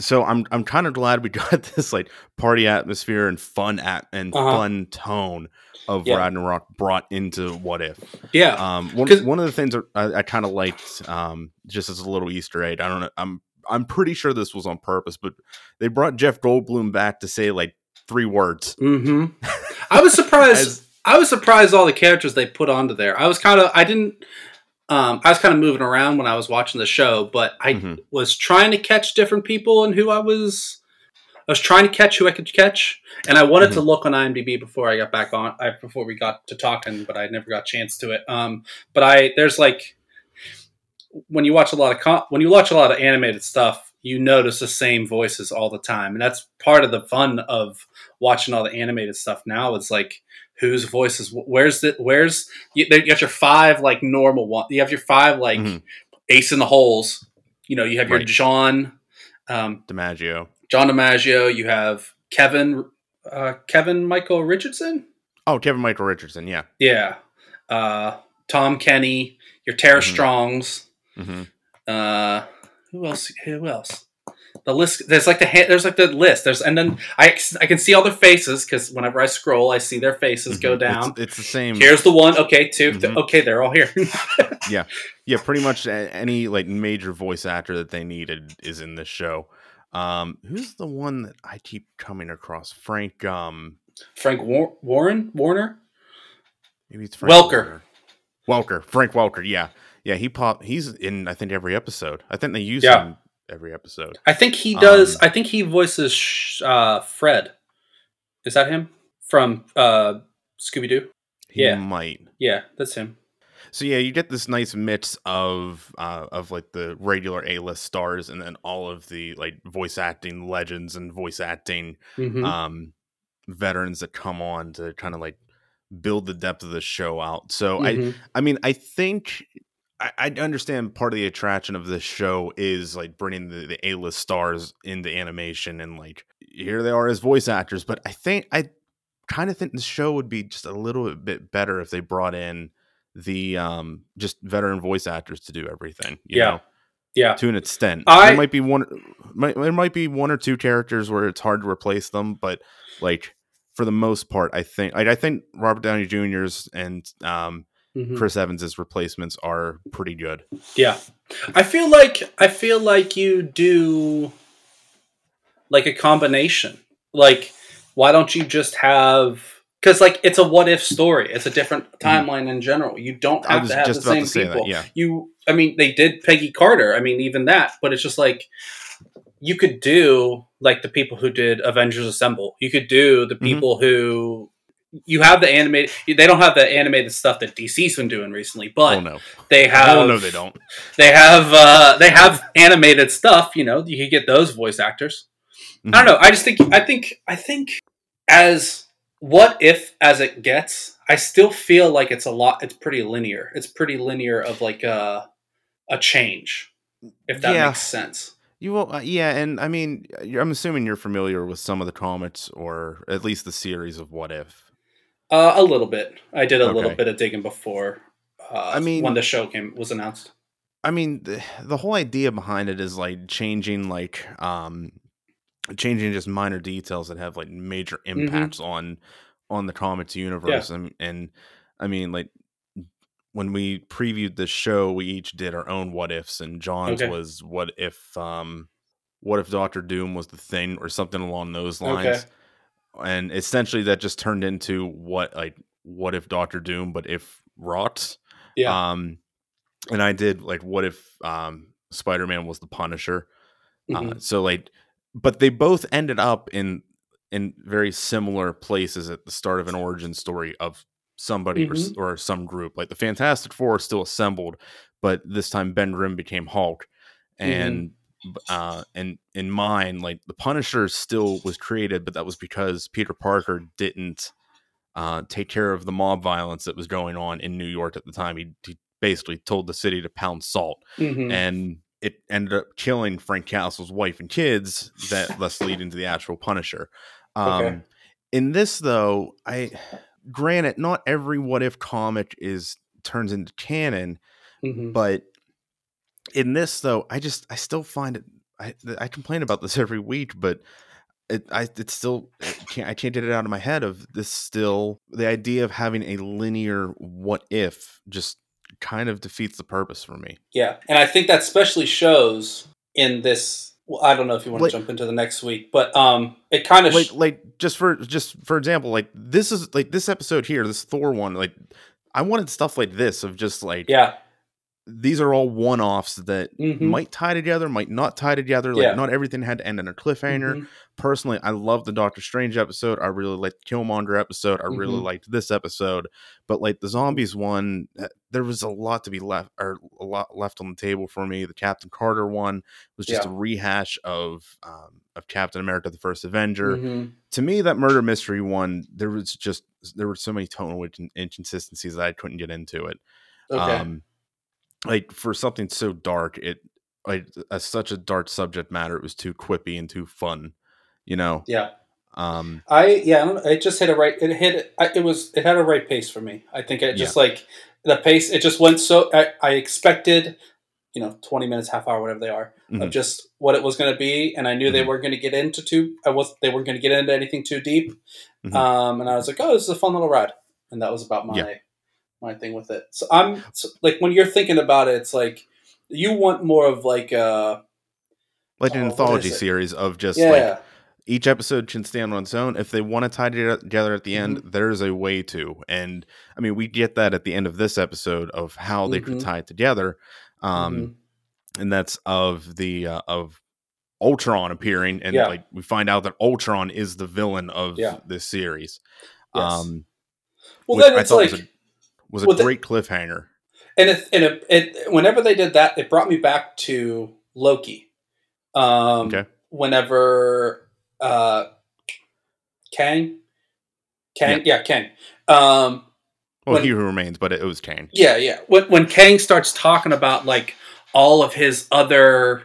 so I'm I'm kind of glad we got this like party atmosphere and fun at and Uh-huh. fun tone of Yeah. Ragnarok brought into What If. Yeah. Um, one, one of the things I, I kind of liked, um, just as a little Easter egg. I don't know. I'm I'm pretty sure this was on purpose, but they brought Jeff Goldblum back to say like three words. Mm-hmm. I was surprised. As- I was surprised all the characters they put onto there. I was kind of. I didn't. Um, I was kind of moving around when I was watching the show, but I Mhm. was trying to catch different people and who I was. I was trying to catch who I could catch, and I wanted to look on IMDb before I got back on. I, before we got to talking, but I never got a chance to it. Um, but I there's like when you watch a lot of com- when you watch a lot of animated stuff, you notice the same voices all the time, and that's part of the fun of watching all the animated stuff now. It's like whose voices, where's the where's you, you got your five like normal one, you have your five like Mhm. ace in the holes. You know, you have your John, um, DiMaggio. John DiMaggio. You have Kevin, uh, Kevin Michael Richardson. Oh, Kevin Michael Richardson. Yeah. Yeah, uh, Tom Kenny. Your Tara Mhm. Strongs. hmm Uh, who else? Who else? The list. There's like the ha- there's like the list. There's and then I I can see all their faces because whenever I scroll, I see their faces go down. Mm-hmm. It's, it's the same. Here's the one. Okay, 2 th- Mhm. okay, they're all here. yeah, yeah. pretty much any like major voice actor that they needed is in this show. Um, who's the one that I keep coming across? Frank. Um, Frank War- Warren Warner. maybe it's Frank Welker. Warner. Welker. Frank Welker. Yeah, yeah. He pop. He's in. I think every episode. I think they use Yeah. him every episode. I think he does. Um, I think he voices uh, Fred. Is that him from uh, Scooby Doo? Yeah. might. Yeah, that's him. So yeah, you get this nice mix of uh, of like the regular A list stars and then all of the like voice acting legends and voice acting Mhm. um, veterans that come on to kind of like build the depth of the show out. So I Mhm. I mean I think I, understand part of the attraction of this show is like bringing the, the A list stars into animation and like here they are as voice actors. But I think I kind of think the show would be just a little bit better if they brought in the um just veteran voice actors to do everything. You Yeah. know, yeah. to an extent. I- there might be one might, there might be one or two characters where it's hard to replace them, but like for the most part, I think like, I think Robert Downey Jr.'s and um Mhm. Chris Evans's replacements are pretty good. Yeah. I feel like I feel like you do like a combination. Like why don't you just have cuz like it's a what if story. It's a different timeline in general. You don't Mm-hmm. Have was to have just the about same to say people. that. Yeah, You I mean they did Peggy Carter. I mean even that, but it's just like you could do like the people who did Avengers Assemble. You could do the Mhm. people who you have the animated they don't have the animated stuff that DC's been doing recently, but oh no, they have oh no, they don't. they have uh, they have animated stuff. You know, you could get those voice actors. I Mm-hmm. don't know. I just think I think I think as what if as it gets, I still feel like it's a lot. It's pretty linear. It's pretty linear of like a a change, if that Yeah. makes sense. You will, uh, yeah, and I mean, you're- I'm assuming you're familiar with some of the comics or at least the series of What If. Uh, a little bit. I did a little bit of digging before Uh, I mean, when the show came was announced. I mean, the, the whole idea behind it is like changing, like, um, changing just minor details that have like major mm-hmm. impacts mm-hmm. on on the comics universe, yeah. and and I mean, like when we previewed the show, we each did our own what ifs, and John's okay. was what if um what if Doctor Doom was the thing or something along those lines. Okay. And essentially that just turned into what like what if Doctor Doom, but if rot. Yeah. Um and I did like what if um Spider Man was the Punisher. Uh, mm-hmm. Uh, so like but they both ended up in in very similar places at the start of an origin story of somebody mm-hmm. or, or some group. Like the Fantastic Four still assembled, but this time Ben Grimm became Hulk, and mm-hmm. Uh, and in mine, like the Punisher still was created, but that was because Peter Parker didn't uh, take care of the mob violence that was going on in New York at the time. He, he basically told the city to pound salt, mm-hmm. and it ended up killing Frank Castle's wife and kids. That thus leading to the actual Punisher. Um, okay. In this, though, I granted, not every what if comic is turns into canon, mm-hmm. but in this though, I just I still find it. I I complain about this every week, but it I it's still can't I can't get it out of my head of this still the idea of having a linear what if just kind of defeats the purpose for me. Yeah, and I think that especially shows in this well, I don't know if you want like, to jump into the next week, but um, it kind of like like just for just for example, like this is like this episode here, this Thor one, like I wanted stuff like this of just like yeah, these are all one offs that mm-hmm. might tie together, might not tie together. Like yeah. not everything had to end in a cliffhanger. Mm-hmm. Personally, I love the Doctor Strange episode. I really liked the Killmonger episode. I mm-hmm. really liked this episode. But like the zombies one, eh, there was a lot to be left or a lot left on the table for me. The Captain Carter one was just yeah. a rehash of um, of Captain America: The First Avenger. Mm-hmm. To me, that murder mystery one, there was just there were so many tonal inconsistencies that I couldn't get into it. Okay. Um, like for something so dark, it like as such a dark subject matter, it was too quippy and too fun, you know. Yeah. Um, I yeah, I it just hit a right. It hit. It was. It had a right pace for me. I think it just yeah. like the pace. It just went so. I, I expected, you know, twenty minutes, half hour, whatever they are, mm-hmm. of just what it was going to be, and I knew mm-hmm. they weren't going to get into too. I was. They weren't going to get into anything too deep. Mm-hmm. Um, and I was like, oh, this is a fun little ride, and that was about my yeah my thing with it. So I'm so, like when you're thinking about it, it's like you want more of like a like an oh, anthology series of just yeah. like each episode can stand on its own. If they want to tie it together at the end, mm-hmm. there's a way to. And I mean, we get that at the end of this episode of how they mm-hmm. could tie it together. Um, mm-hmm. and that's of the uh, of Ultron appearing, and yeah. like we find out that Ultron is the villain of yeah. this series. Yes. Um, well, then it's like was a well, great the, cliffhanger. And it, and it, it, whenever they did that, it brought me back to Loki. Um, okay. Whenever uh, Kang, Kang, yeah, yeah Kang. Um, well, when, he who remains, but it, it was Kang. Yeah, yeah. When when Kang starts talking about like all of his other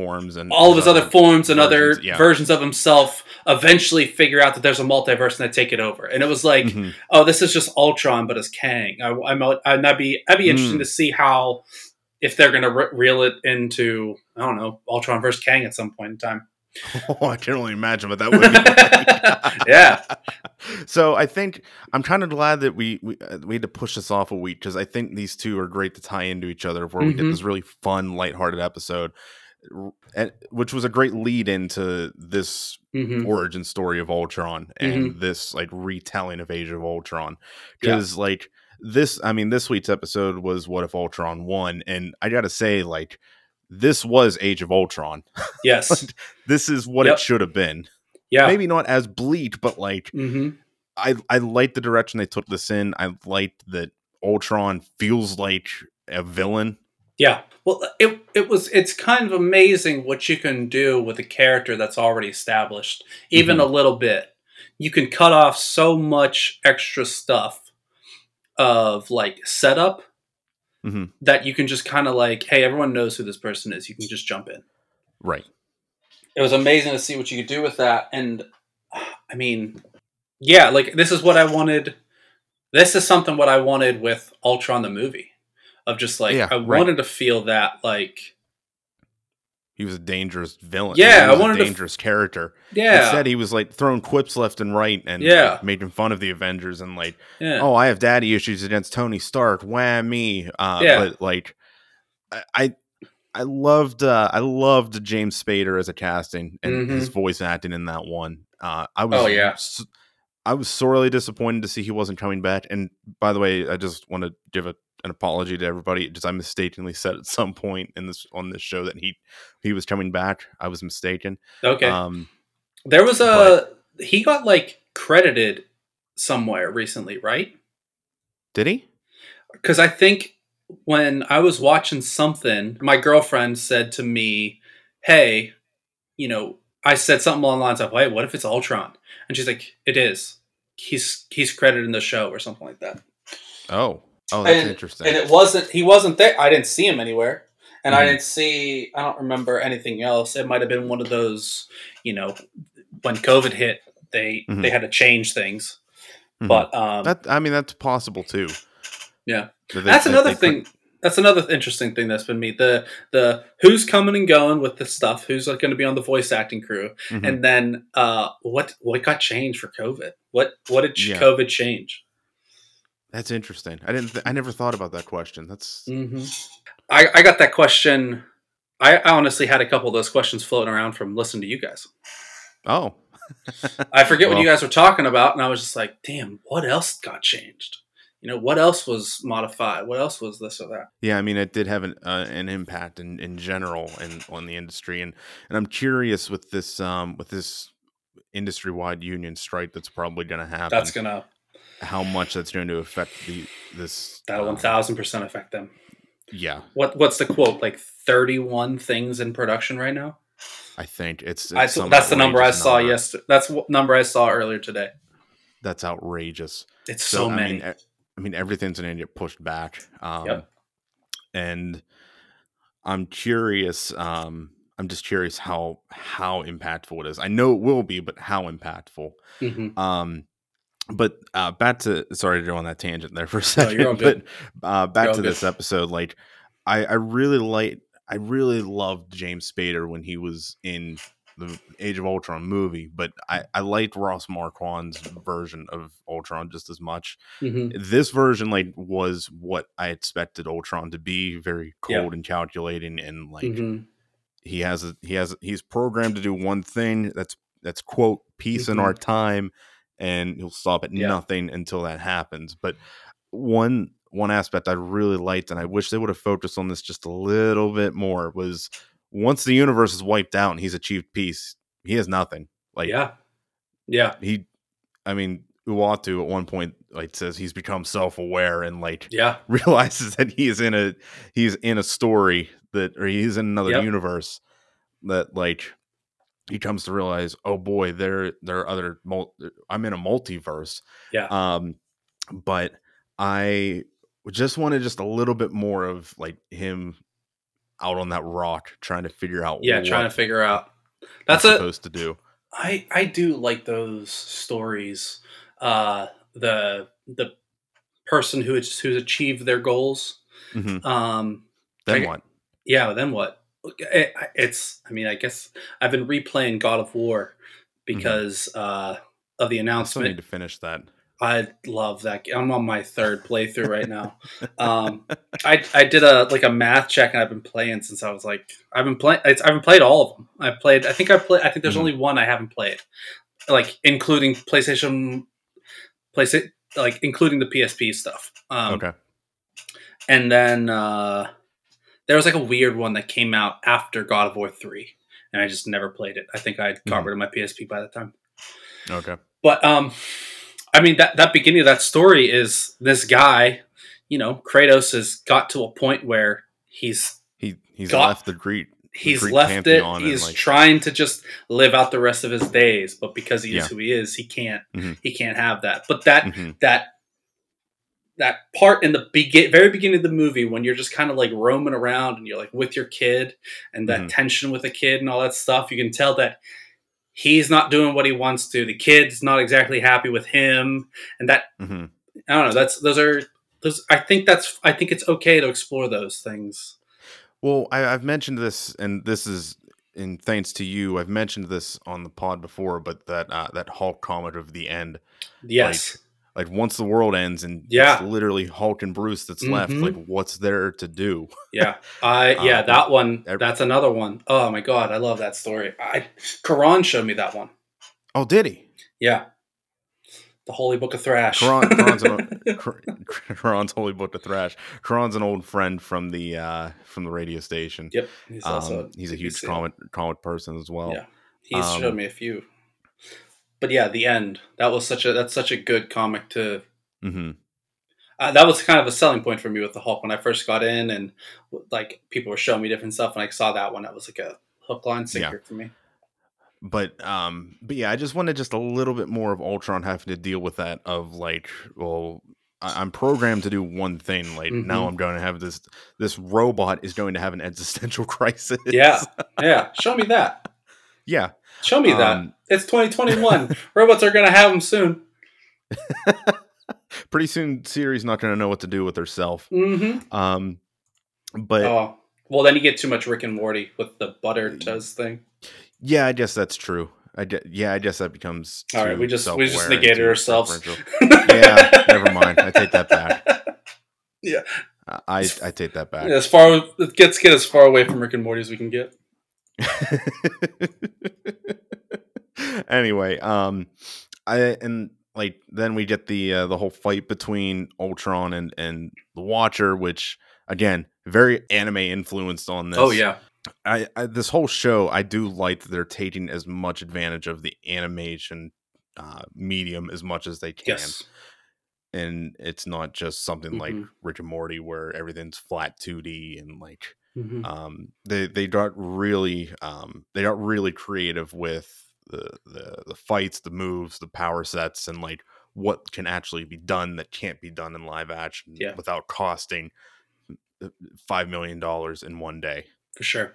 forms and all of his other forms and versions, other yeah. versions of himself eventually figure out that there's a multiverse and they take it over. And it was like, mm-hmm. oh, this is just Ultron, but as Kang. I, I'm, I'd be, I'd be interesting mm. to see how if they're going to re- reel it into, I don't know, Ultron versus Kang at some point in time. Oh, I can only imagine what that would be. yeah. So I think I'm kind of glad that we we, uh, we had to push this off a week because I think these two are great to tie into each other. Where mm-hmm. we get mm-hmm. this really fun, lighthearted episode which was a great lead into this mm-hmm. origin story of Ultron and mm-hmm. this like retelling of Age of Ultron. Because yeah. like this, I mean, this week's episode was What If Ultron won, and I gotta say, like this was Age of Ultron. Yes, like, this is what yep. it should have been. Yeah, maybe not as bleak, but like mm-hmm. I I like the direction they took this in. I liked that Ultron feels like a villain yeah. Well, it it was it's kind of amazing what you can do with a character that's already established, even mm-hmm. a little bit. You can cut off so much extra stuff of like setup mm-hmm. that you can just kind of like, hey, everyone knows who this person is. You can just jump in. Right. It was amazing to see what you could do with that, and I mean, yeah, like this is what I wanted this is something what I wanted with Ultron the movie, of just like Yeah, I right. wanted to feel that like He was a dangerous villain. Yeah, I wanted a dangerous character. yeah Instead, he was like throwing quips left and right and Yeah. like, making fun of the Avengers and like, yeah oh, I have daddy issues against Tony Stark. Whammy. Uh, Yeah. But like, I. I I loved uh, I loved James Spader as a casting and his voice acting in that one. Uh, I was Mm-hmm. Oh, yeah. I was sorely disappointed to see he wasn't coming back. And by the way, I just want to give a, an apology to everybody. Just I mistakenly said at some point in this on this show that he he was coming back. I was mistaken. okay. Um, there was a he got like credited somewhere recently, right? did he? because I think when I was watching something, my girlfriend said to me, "Hey, you know," I said something along the lines of, "Wait, what if it's Ultron?" And she's like, "It is. He's he's credited in the show or something like that." Oh, oh, that's And- interesting. And it wasn't. He wasn't there. I didn't see him anywhere, and I Mhm. didn't see. I don't remember anything else. It might have been one of those, you know, when COVID hit, they Mhm. they had to change things. Mhm. But um, that I mean, that's possible too. Yeah. That they- that's that another thing. That's another interesting thing that's been me. The the who's coming and going with this stuff. Who's like going to be on the voice acting crew, Mhm. and then uh, what what got changed for COVID? What what did Yeah. COVID change? That's interesting. I didn't. Th- I never thought about that question. That's hmm I I got that question. I, I honestly had a couple of those questions floating around from listening to you guys. oh, I forget what you guys were talking about, and I was just like, "Damn, what else got changed? You know, what else was modified? What else was this or that?" Yeah, I mean, it did have an uh, an impact in, in general and on the industry, and and I'm curious with this um with this industry wide union strike that's probably going to happen. That's gonna how much that's going to affect the this. that'll um, one thousand percent affect them. Yeah, What what's the quote? Like thirty one things in production right now. I think it's. I it's some that's the number I saw number. yesterday. That's what number I saw earlier today. That's outrageous. It's so, I many. Mean, e- I mean, everything's going to get pushed back. Um, Yep. And I'm curious. Um, I'm just curious how how impactful it is. I know it will be, but how impactful. Mhm. Um, but uh, back to sorry to go on that tangent there for a No, second. you're. But uh, back to good. this episode, like I, I really like I really loved James Spader when he was in the Age of Ultron movie, but I, I liked Ross Marquand's version of Ultron just as much. Mhm. This version like was what I expected Ultron to be, very Yeah. cold and calculating and like Mhm. he has a he has he's programmed to do one thing that's that's quote peace in Mhm. our time and he'll stop at Yeah. nothing until that happens but one one aspect i really liked and i wish they would have focused on this just a little bit more was once the universe is wiped out and he's achieved peace he has nothing like yeah, yeah, he i mean uatu at one point like says he's become self-aware and like yeah. realizes that he is in a he's in a story that or he's in another Yep. universe that like he comes to realize oh boy there there are other mul- i'm in a multiverse Yeah. um but i just wanted just a little bit more of like him out on that rock trying to figure out Yeah, trying to figure out. That's a supposed to do I I do like those stories. Uh, the the person who has, who's achieved their goals. Mhm. Um, then I- what yeah. Then what? It, it's. I mean, I guess I've been replaying God of War because uh, of the announcement i need to finish that I love that. game. I'm on my third playthrough right now. Um, I I did a like a math check, and I've been playing since I was like I've been playing. I haven't played all of them. I played. I think I played. I think there's Mhm. only one I haven't played, like including PlayStation, PlayStation, like including the PSP stuff. Um, okay And then uh, there was like a weird one that came out after God of War three, and I just never played it. I think I had got Mhm. rid of my PSP by that time. okay But um, I mean that that beginning of that story is this guy, you know, Kratos has got to a point where he's he he's Got- left the greek he's Greek left it. He's like- trying to just live out the rest of his days, but because he is Yeah. who he is, he can't Mhm. he can't have that. But that Mhm. that that part in the begin, very beginning of the movie when you're just kind of like roaming around and you're like with your kid and that Mhm. tension with the kid and all that stuff, you can tell that he's not doing what he wants to. The kid's not exactly happy with him, and that Mhm. I don't know. That's those are those. I think that's. I think it's okay to explore those things. Well, I, I've mentioned this, and this is in thanks to you. I've mentioned this on the pod before, but that uh, that Hulk comment of the end. Yes. Like, once the world ends and Yeah. it's literally Hulk and Bruce that's left, Mhm. like what's there to do? Yeah, I yeah Um, that one. That's another one. Oh my god, I love that story. I Quran showed me that one. Oh, did he? Yeah, the Holy Book of Thrash. Quran, Quran's, an, Quran's holy book of thrash. Quran's an old friend from the uh, from the radio station. yep, he's also Um, he's a huge comic comic person as well. Yeah, he's um, showed me a few. But yeah, the end. That was such a that's such a good comic to. hmm Uh, that was kind of a selling point for me with the Hulk when I first got in, and like people were showing me different stuff, and I saw that one. That was like a hook, line, sinker for me. But um, but yeah, I just wanted just a little bit more of Ultron having to deal with that of like, well, I- I'm programmed to do one thing. Like now, Mhm. I'm going to have this this robot is going to have an existential crisis. Yeah, yeah. Show me that. yeah. Show me that. Um, It's 2021. Robots are gonna have them soon. Pretty soon, Siri's not going to know what to do with herself. Mm-hmm. Um, but Oh, well, then you get too much Rick and Morty with the butter toast thing. yeah, I guess that's true. I yeah, I guess that becomes All right, we just- we just negated ourselves. Yeah, never mind. I take that back. Yeah. I I take that back. As far let's get as far away from Rick and Morty as we can get. anyway, um, I and like then we get the uh, the whole fight between Ultron and and the Watcher, which again very anime influenced on this. Oh yeah, I, I this whole show I do like that they're taking as much advantage of the animation uh, medium as much as they can, yes, and it's not just something like Mhm. Rick and Morty where everything's flat two D and like Mhm. um they they got really um they got really creative with the the the fights the moves the power sets and like what can actually be done that can't be done in live action Yeah. without costing uh, five million dollars in one day for sure.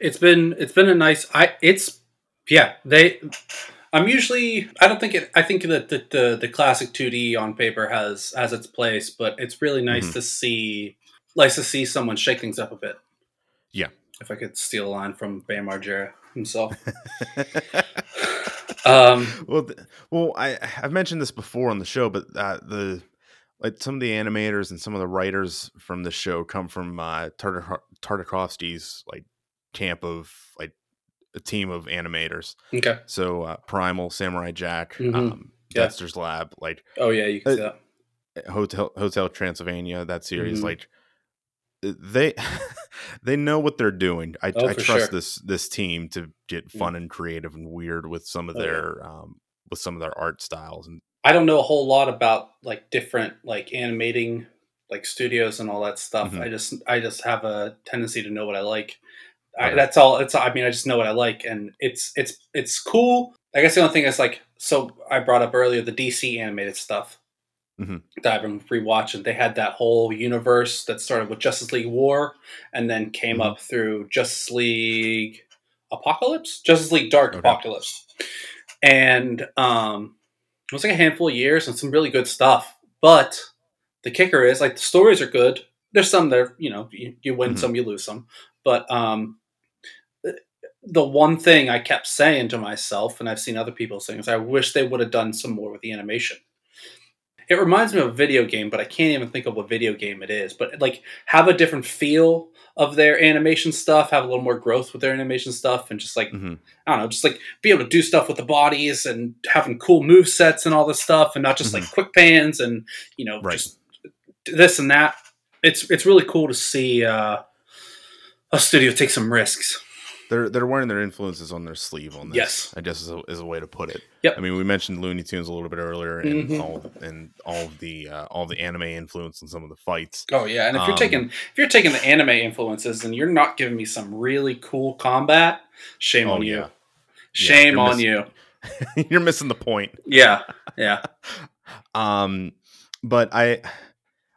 It's been it's been a nice. I it's yeah they. I'm usually I don't think it. I think that the, the the classic 2D on paper has has its place, but it's really nice Mhm. to see nice to see someone shake things up a bit. Yeah. If I could steal a line from Bam Margera himself. Um, well th- well i i've mentioned this before on the show but uh the like some of the animators and some of the writers from the show come from uh Tartak- tartakovsky's like camp of like a team of animators okay. So uh, Primal, Samurai Jack, Mhm. um, Yeah. Dexter's Lab, like Oh yeah, you can Uh, see that. Hotel Hotel Transylvania, that series, Mhm. like they they know what they're doing. I, Oh, I trust sure. this this team to get fun and creative and weird with some of Oh, yeah. their um, with some of their art styles and I don't know a whole lot about like different like animating like studios and all that stuff. Mhm. I just I just have a tendency to know what I like. I, that's all. It's I mean I just know what I like, and it's it's it's cool. I guess the only thing is like so I brought up earlier the DC animated stuff Mhm. that I've been rewatching. They had that whole universe that started with Justice League War, and then came Mhm. up through Justice League Apocalypse, Justice League Dark Okay. Apocalypse, and um, it was like a handful of years and some really good stuff. But the kicker is like the stories are good. There's some that are, you know you, you win Mhm. some, you lose some. But um, the one thing I kept saying to myself, and I've seen other people saying, is I wish they would have done some more with the animation. It reminds me of a video game, but I can't even think of what video game it is. But like, have a different feel of their animation stuff, have a little more growth with their animation stuff, and just like Mhm. I don't know, just like be able to do stuff with the bodies and having cool move sets and all this stuff, and not just like quick pans and you know Right. just this and that. It's it's really cool to see uh, a studio take some risks. they're they're wearing their influences on their sleeve on this. Yes. I guess is a, is a way to put it. Yep. I mean, we mentioned Looney Tunes a little bit earlier, and Mhm. all and all of the uh, all the anime influence in some of the fights. Oh yeah, and if you're Um, taking if you're taking the anime influences and you're not giving me some really cool combat, shame Oh, on you. yeah. Shame you're on miss- you. You're missing the point. Yeah, yeah. Um, but I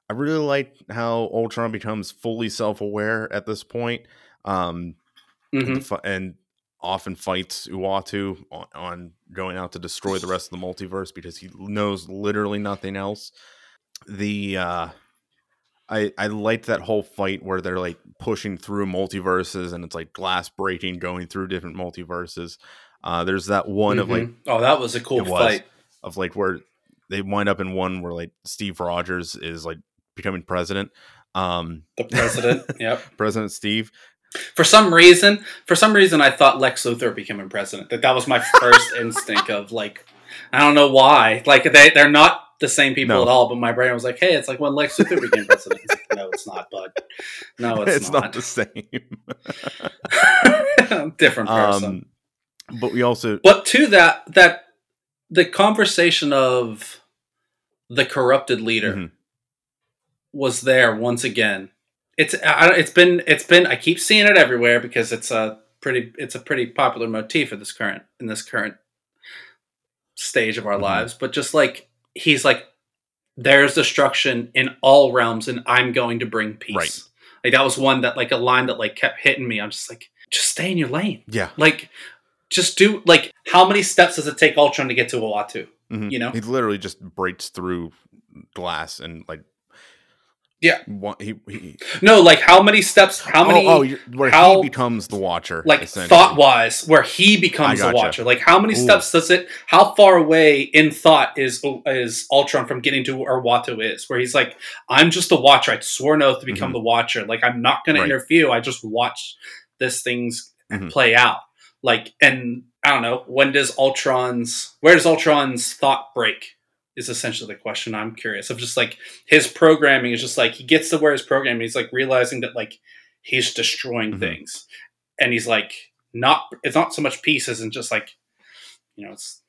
I really like how Ultron becomes fully self aware at this point. Um, hmm and and often fights Uatu on, on going out to destroy the rest of the multiverse because he knows literally nothing else. the uh I I liked that whole fight where they're like pushing through multiverses and it's like glass breaking going through different multiverses. Uh there's that one mm-hmm. of like oh that was a cool fight of like where they wind up in one where like Steve Rogers is like becoming president. Um the president, yep. President Steve. For some reason, for some reason I thought Lex Luthor becoming president. That that was my first instinct of like I don't know why. Like they they're not the same people no. at all, but my brain was like, "Hey, it's like when Lex Luthor became president." Like, no, it's not, bud. No, it's, it's not. not. the same. Different person. Um, but we also, but to that, that the conversation of the corrupted leader mm-hmm. was there once again. It's it's been it's been I keep seeing it everywhere because it's a pretty it's a pretty popular motif in this current in this current stage of our mm-hmm. lives. But just like he's like, there's destruction in all realms, and I'm going to bring peace. Right. Like that was one that like a line that like kept hitting me. I'm just like, just stay in your lane. Yeah. Like, just do like how many steps does it take Ultron to get to Uatu? Mm-hmm. You know, he literally just breaks through glass and like yeah. He, he, no, like how many steps? How many? Oh, oh where how, he becomes the Watcher, like thought wise, where he becomes gotcha. the Watcher. Like how many Ooh. steps does it? How far away in thought is is Ultron from getting to where Uatu is? Where he's like, I'm just a Watcher. I swore an oath to become mm-hmm. the Watcher. Like I'm not going right. to interfere. I just watch this things mm-hmm. play out. Like, and I don't know when does Ultron's where does Ultron's thought break? Is essentially the question I'm curious of just like his programming is just like he gets to where his programming he's like realizing that like he's destroying mm-hmm. things and he's like not it's not so much peace as in just like you know it's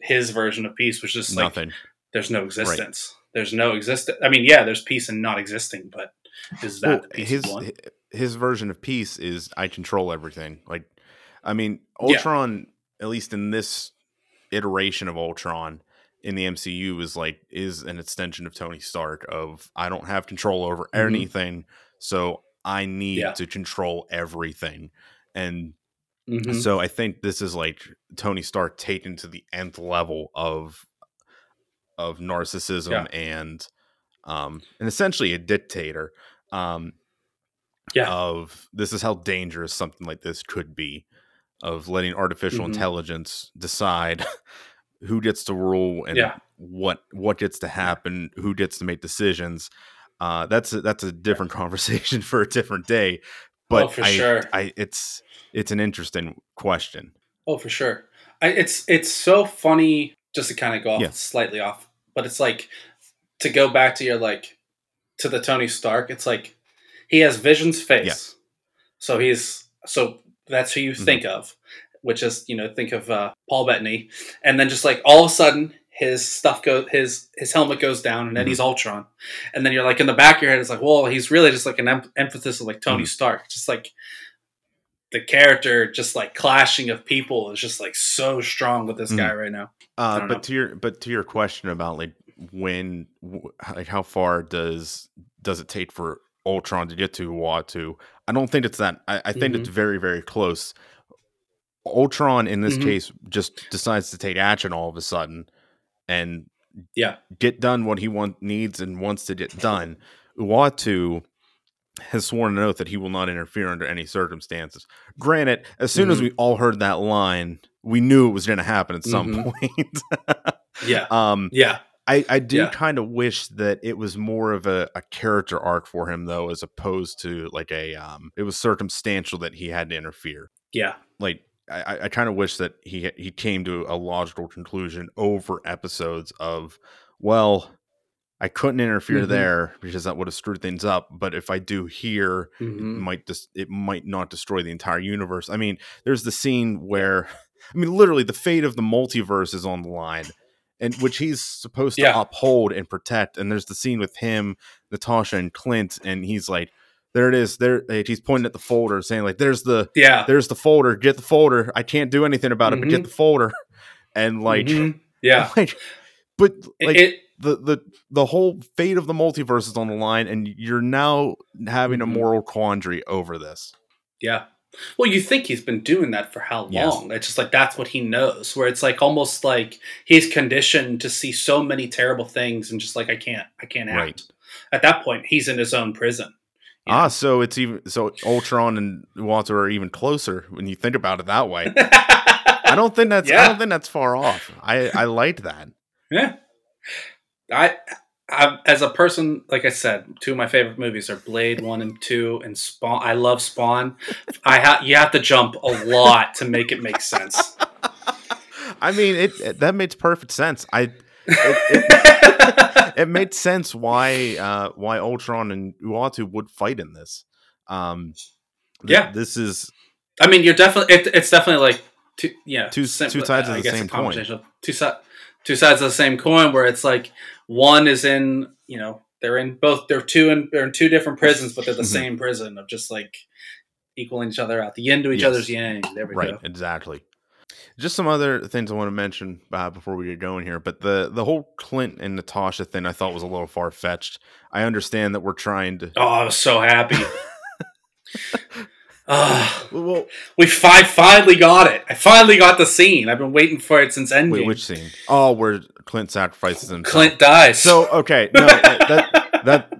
his version of peace just like Nothing. there's no existence right. there's no existence I mean yeah there's peace in not existing but is that well, his his version of peace is I control everything like I mean Ultron yeah. at least in this iteration of Ultron in the MCU is like is an extension of Tony Stark of I don't have control over mm-hmm. anything, so I need yeah. to control everything. And mm-hmm. so I think this is like Tony Stark taken to the nth level of of narcissism yeah. and um and essentially a dictator. Um yeah. of this is how dangerous something like this could be of letting artificial mm-hmm. intelligence decide who gets to rule and yeah. what what gets to happen, who gets to make decisions. Uh, that's a, that's a different conversation for a different day. But oh, for I, sure, I, it's it's an interesting question. Oh, for sure. I, it's it's so funny just to kind of go off yeah. slightly off, but it's like to go back to your like to the Tony Stark. It's like he has Vision's face, yeah. so he's so that's who you mm-hmm. think of which is you know think of uh, Paul Bettany, and then just like all of a sudden his stuff goes his his helmet goes down and then mm-hmm. he's Ultron, and then you're like in the back of your head it's like well he's really just like an em- emphasis of like Tony mm-hmm. Stark, just like the character just like clashing of people is just like so strong with this mm-hmm. guy right now. Uh, but know. to your but to your question about like when like how far does does it take for Ultron to get to Uatu? I don't think it's that. I, I think it's mm-hmm. very very close. Ultron in this mm-hmm. case just decides to take action all of a sudden and yeah, get done what he want needs and wants to get done. Uatu has sworn an oath that he will not interfere under any circumstances. Granted, as soon mm-hmm. as we all heard that line, we knew it was going to happen at some mm-hmm. point. yeah. Um, yeah. I, I do yeah. kind of wish that it was more of a, a character arc for him though, as opposed to like a um it was circumstantial that he had to interfere. Yeah. Like I, I kind of wish that he he came to a logical conclusion over episodes of, well, I couldn't interfere mm-hmm. there because that would have screwed things up. But if I do here, mm-hmm. it might just it might not destroy the entire universe. I mean, there's the scene where, I mean, literally the fate of the multiverse is on the line, and which he's supposed to yeah. uphold and protect. And there's the scene with him, Natasha, and Clint, and he's like, there it is. There he's pointing at the folder, saying like, "There's the yeah, there's the folder. Get the folder. I can't do anything about mm-hmm. it, but get mm-hmm. the folder." And like, mm-hmm. yeah, like, but like it, the the the whole fate of the multiverse is on the line, and you're now having mm-hmm. a moral quandary over this. Yeah, Well, you think he's been doing that for how Yes. long? It's just like that's what he knows. Where it's like almost like he's conditioned to see so many terrible things and just like I can't, I can't act. Right. At that point, he's in his own prison. Yeah. Ah, so it's even so Ultron and Uatu are even closer when you think about it that way. I don't think that's I don't think that's far off. I I liked that. Yeah. I, I, as a person, like I said, two of my favorite movies are Blade One and Two, and Spawn. I love Spawn. I ha- you have to jump a lot to make it make sense. I mean, it, it- that makes perfect sense. I it, it, it made sense why uh why Ultron and Uatu would fight in this. Um th- Yeah. this is I mean, you're definitely. It, it's definitely like two. Yeah, Two- two sides of the same coin. Two sides. Two sides of the same coin, where it's like one is in. You know, they're in both. They're two in. They're in two different prisons, but they're the Mhm. same prison of just like equaling each other out. The yin to each Yes. other's yang. There we right, go. exactly. Just some other things I want to mention uh, before we get going here, but the the whole Clint and Natasha thing I thought was a little far fetched. I understand that we're trying to. Oh, I was so happy. Ah, Well, we fi- finally got it. I finally got the scene. I've been waiting for it since Endgame. wait, which scene? Oh, where Clint sacrifices himself. Clint dies. So okay, no, that that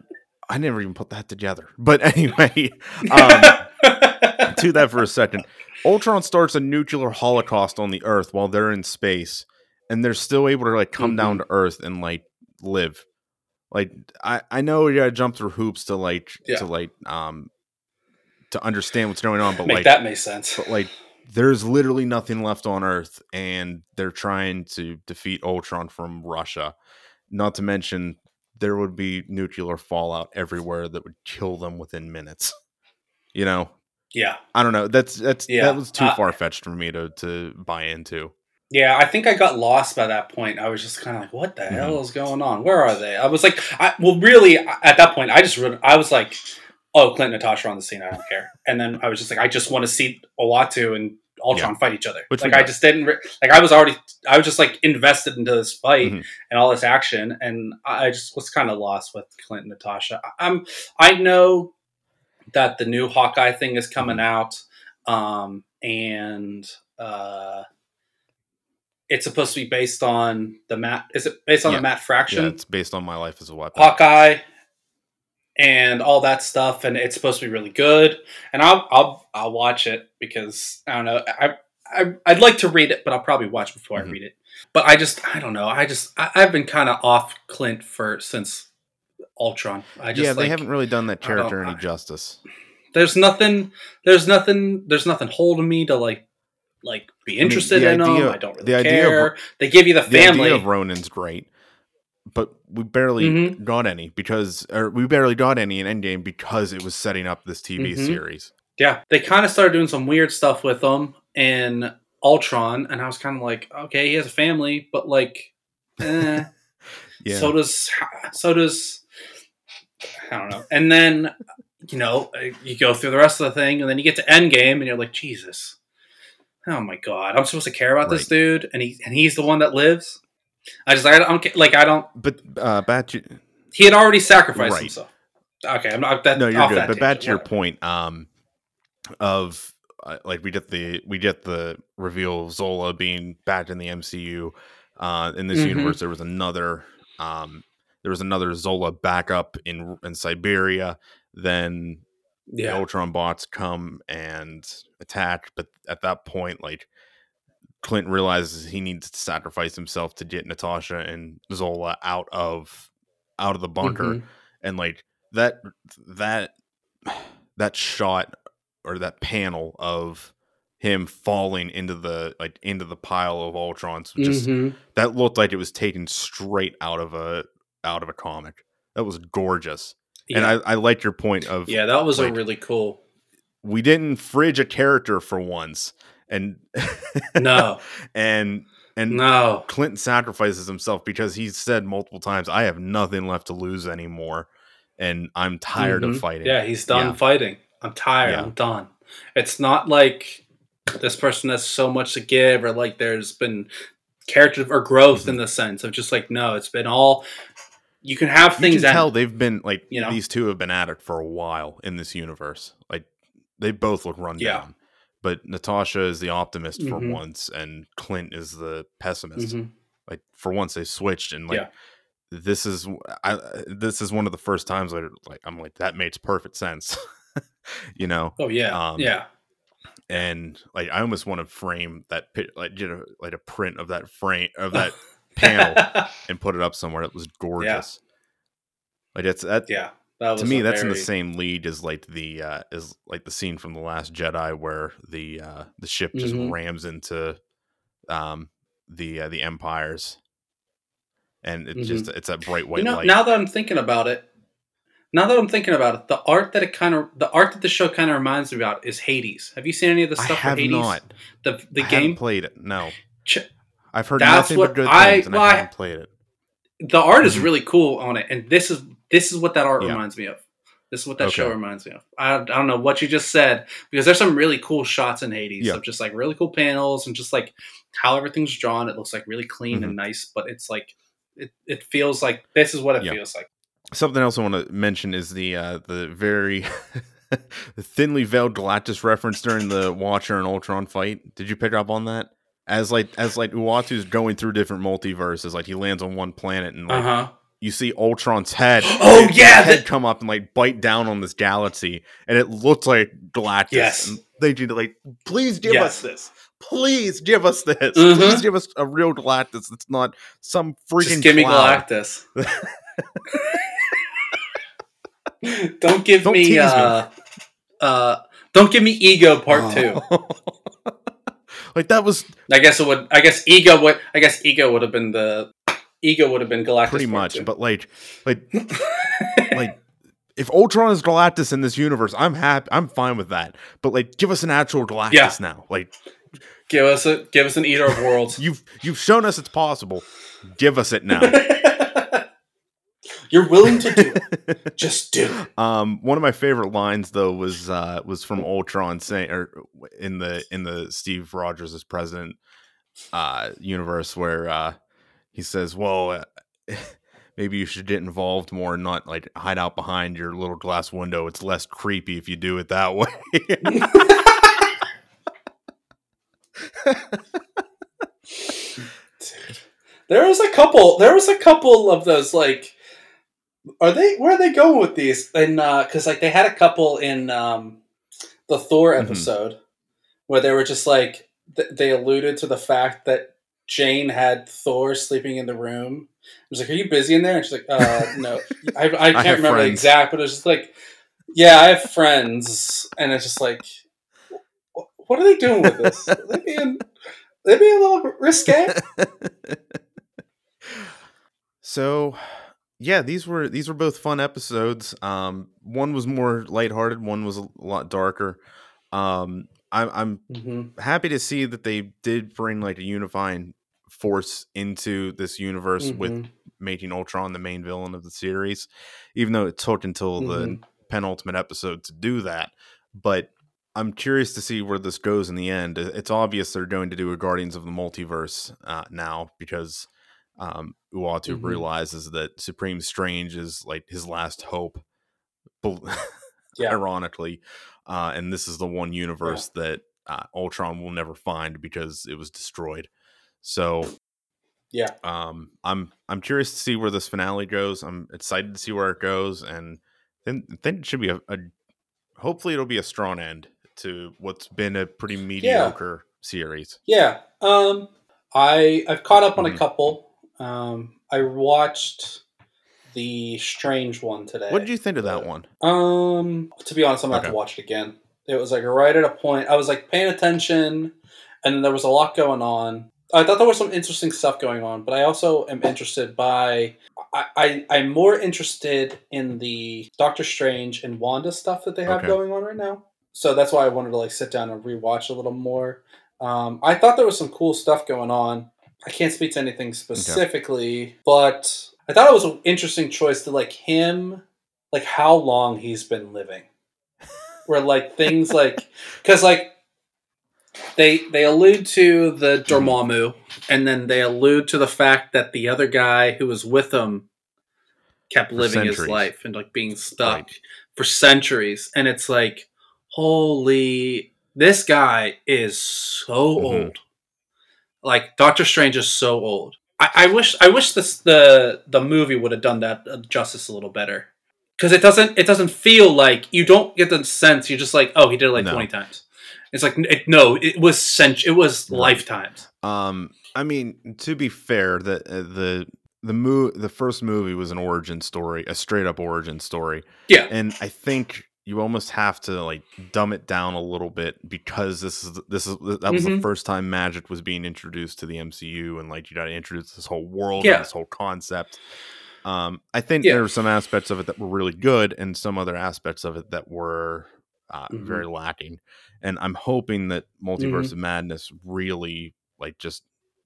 I never even put that together. But anyway, um, to that for a second. Ultron starts a nuclear holocaust on the Earth while they're in space, and they're still able to like come down to Earth and like live. Like I, I know you gotta jump through hoops to like Yeah. to like um to understand what's going on, but Make like that makes sense. but like there's literally nothing left on Earth, and they're trying to defeat Ultron from Russia. Not to mention there would be nuclear fallout everywhere that would kill them within minutes. You know, Yeah. I don't know. That's that's Yeah, that was too uh, far fetched for me to to buy into. Yeah, I think I got lost by that point. I was just kind of like, "What the Mhm. hell is going on? Where are they?" I was like, I, "Well, really." At that point, I just wrote, I was like, "Oh, Clint and Natasha are on the scene. I don't care." And then I was just like, "I just want to see Uatu and Ultron fight each other." Which like, I just didn't re- like. I was already, I was just like invested into this fight Mhm. and all this action, and I I just was kind of lost with Clint and Natasha. I- I'm, I know that the new Hawkeye thing is coming Mm-hmm. out, um, and uh, it's supposed to be based on the Matt. Is it based on Yeah. the Matt Fraction Yeah, it's based on my life as a weapon. Hawkeye and all that stuff, and it's supposed to be really good. And I'll I'll I'll watch it because I don't know. I. I, I'd like to read it, but I'll probably watch before Mhm. I read it. But I just, I don't know. I just, I, I've been kind of off Clint for since Ultron. I just, yeah, they like, haven't really done that character any justice. there's nothing there's nothing there's nothing holding me to like like be mean, interested the in idea- them. I don't really the idea of- care. they give you the The family. idea of Ronin's great, but we barely Mhm. got any because, or we barely got any in Endgame because it was setting up this TV Mhm. series. yeah, they kind of started doing some weird stuff with them in Ultron, and I was kind of like, okay, he has a family, but like, eh. Yeah, so does so does I don't know. And then you know you go through the rest of the thing, and then you get to Endgame, and you're like, Jesus, oh my god, I'm supposed to care about this dude, and he and he's the one that lives. I just I don't like I don't. but uh, back to He had already sacrificed Right. himself. Okay, I'm not. That, no, you're good. But back to your whatever. point, um, of uh, like we get the we get the reveal of Zola being back in the MCU. Uh, in this Mhm. universe, there was another um, there was another Zola backup in in Siberia. Then the Ultron bots come and attack, but at that point, like Clint realizes he needs to sacrifice himself to get Natasha and Zola out of out of the bunker, Mhm. and like that that that shot or that panel of him falling into the like into the pile of Ultrons just Mhm. that looked like it was taken straight out of a out of a comic. That was gorgeous. And. I, I like your point of yeah, that was like- a really cool. we didn't fridge a character for once and No, and and no. Clinton sacrifices himself because he said multiple times I have nothing left to lose anymore and I'm tired of Mhm. fighting. Yeah, he's done Yeah. fighting. I'm tired. Yeah. I'm done. It's not like this person has so much to give, or like there's been character or growth Mhm. in the sense of just like no, it's been all. You can have You things can that tell they've been like you know? these two have been at it for a while in this universe. Like they both look run Yeah. down. but Natasha is the optimist for Mhm. once, and Clint is the pessimist. Mhm. Like for once, they switched, and like Yeah. this is I this is one of the first times I like I'm like that makes perfect sense, you know. Oh yeah, Um, yeah. And like I almost want to frame that like you know like a print of that frame of that panel and put it up somewhere. It was gorgeous. Like it's that yeah, that to me a that's in the same lead as like the uh is like the scene from the last jedi where the uh the ship just Mhm. rams into um the uh, the empires and it just it's that bright white you know, light now that I'm thinking about it, now that I'm thinking about it, the art that it kind of the art that the show kind of reminds me about is Hades. Have you seen any of the i stuff for have Hades? not The the I game. played it no Ch- i've heard That's nothing what but good I- things and well, i haven't played it the art is Mhm. really cool on it, and this is this is what that art Yeah. reminds me of. This is what that Okay. show reminds me of. I, I don't know what you just said because there's some really cool shots in Hades Yeah. of just like really cool panels and just like how everything's drawn. It looks like really clean Mm-hmm. and nice, but it's like it, it feels like this is what it Yeah. feels like. something else i want to mention is the uh the very thinly veiled galactus reference during the watcher and ultron fight did you pick up on that as like as like Uatu's going through different multiverses, like he lands on one planet and like Uh huh. you see Ultron's head. Oh, yeah, head the- come up and like bite down on this galaxy, and it looks like Galactus. Yes. And they need to like, please give Yes. us this. Please give us this. Mhm. Please give us a real Galactus. It's not some freaking. Just give me. Galactus. don't give Don't me, tease me. uh, uh, don't give me ego part two. like that was I guess it would. I guess ego would. I guess ego would have been the ego would have been Galactus. pretty much, two. but like, like, like. If Ultron is Galactus in this universe, I'm happy. I'm fine with that. But like, give us an actual Galactus Yeah. now. Like, give us a give us an eater of worlds. you've you've shown us it's possible. Give us it now. You're willing to do it. Just do it. Um, one of my favorite lines though was uh, was from Ultron saying, or in the in the Steve Rogers as president uh, universe, where uh, he says, "Well, uh, maybe you should get involved more, and not like hide out behind your little glass window. It's less creepy if you do it that way." There was a couple. There was a couple of those like. Are they? Where are they going with these? And because like they had a couple in um, the Thor Mhm. episode where they were just like th- they alluded to the fact that Jane had Thor sleeping in the room. I was like, "Are you busy in there?" And she's like, "Uh, no, I, I can't have remember the friends. exact." But it was just like, "Yeah, I have friends," and it's just like, wh- "What are they doing with this? Are they being, they being a little risque?" so yeah these were these were both fun episodes um one was more lighthearted one was a lot darker um i'm i'm Mm-hmm. happy to see that they did bring like a unifying force into this universe with Mhm. making ultron the main villain of the series even though it took until the Mhm. penultimate episode to do that but i'm curious to see where this goes in the end it's obvious they're going to do a guardians of the multiverse uh, now because um, Uatu Mhm. realizes that Supreme Strange is like his last hope, Yeah. ironically, uh, and this is the one universe that uh, Ultron will never find because it was destroyed. So, Yeah. um, I'm I'm curious to see where this finale goes. I'm excited to see where it goes, and then then it should be a, a hopefully it'll be a strong end to what's been a pretty mediocre series. Yeah. Um, I I've caught up on Mhm. a couple. Um, I watched the Strange one today. What did you think of that one? Um, to be honest, I'm gonna have Okay. to watch it again. It was like right at a point. I was like paying attention, and then there was a lot going on. I thought there was some interesting stuff going on, but I also am interested by. I, I I'm more interested in the Doctor Strange and Wanda stuff that they have Okay. going on right now. So that's why I wanted to like sit down and rewatch a little more. Um, I thought there was some cool stuff going on. I can't speak to anything specifically, but I thought it was an interesting choice to like him, like how long he's been living. Where like things like, because like they they allude to the Dormammu, and then they allude to the fact that the other guy who was with him kept living his life and like being stuck Right. for centuries, and it's like, holy this guy is so mm-hmm. old. Like Doctor Strange is so old. I, I wish I wish this the the movie would have done that uh, justice a little better. Because it doesn't it doesn't feel like you don't get the sense you're just like oh he did it like no. 20 times. It's like it, no it was cent- it was lifetimes. Um i mean to be fair the uh, the the mo- the first movie was an origin story a straight up origin story. Yeah. And i think you almost have to like dumb it down a little bit because this is this is that was mm-hmm. the first time magic was being introduced to the MCU and like you got to introduce this whole world yeah. and this whole concept. Um, I think yeah. there were some aspects of it that were really good and some other aspects of it that were uh, mm-hmm. very lacking. And I'm hoping that Multiverse mm-hmm. of Madness really like just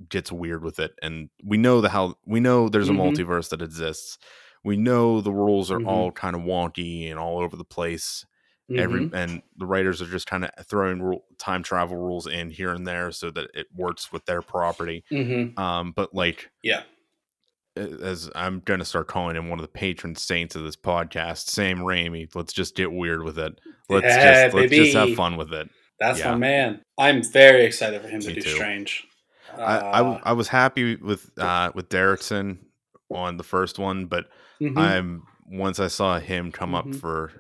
gets weird with it. And we know the how we know there's a mm-hmm. multiverse that exists we know the rules are mm-hmm. all kind of wonky and all over the place. Mm-hmm. Every and the writers are just kind of throwing rule, time travel rules in here and there so that it works with their property. Mm-hmm. Um, but like, yeah, as I'm going to start calling him one of the patron saints of this podcast, Sam Raimi. Let's just get weird with it. Let's yeah, just let's just have fun with it. That's yeah. my man. I'm very excited for him Me to do too. Strange. Uh, I, I, uh, I was happy with uh, with Derrickson on the first one, but Mm-hmm. I'm once I saw him come mm-hmm. up for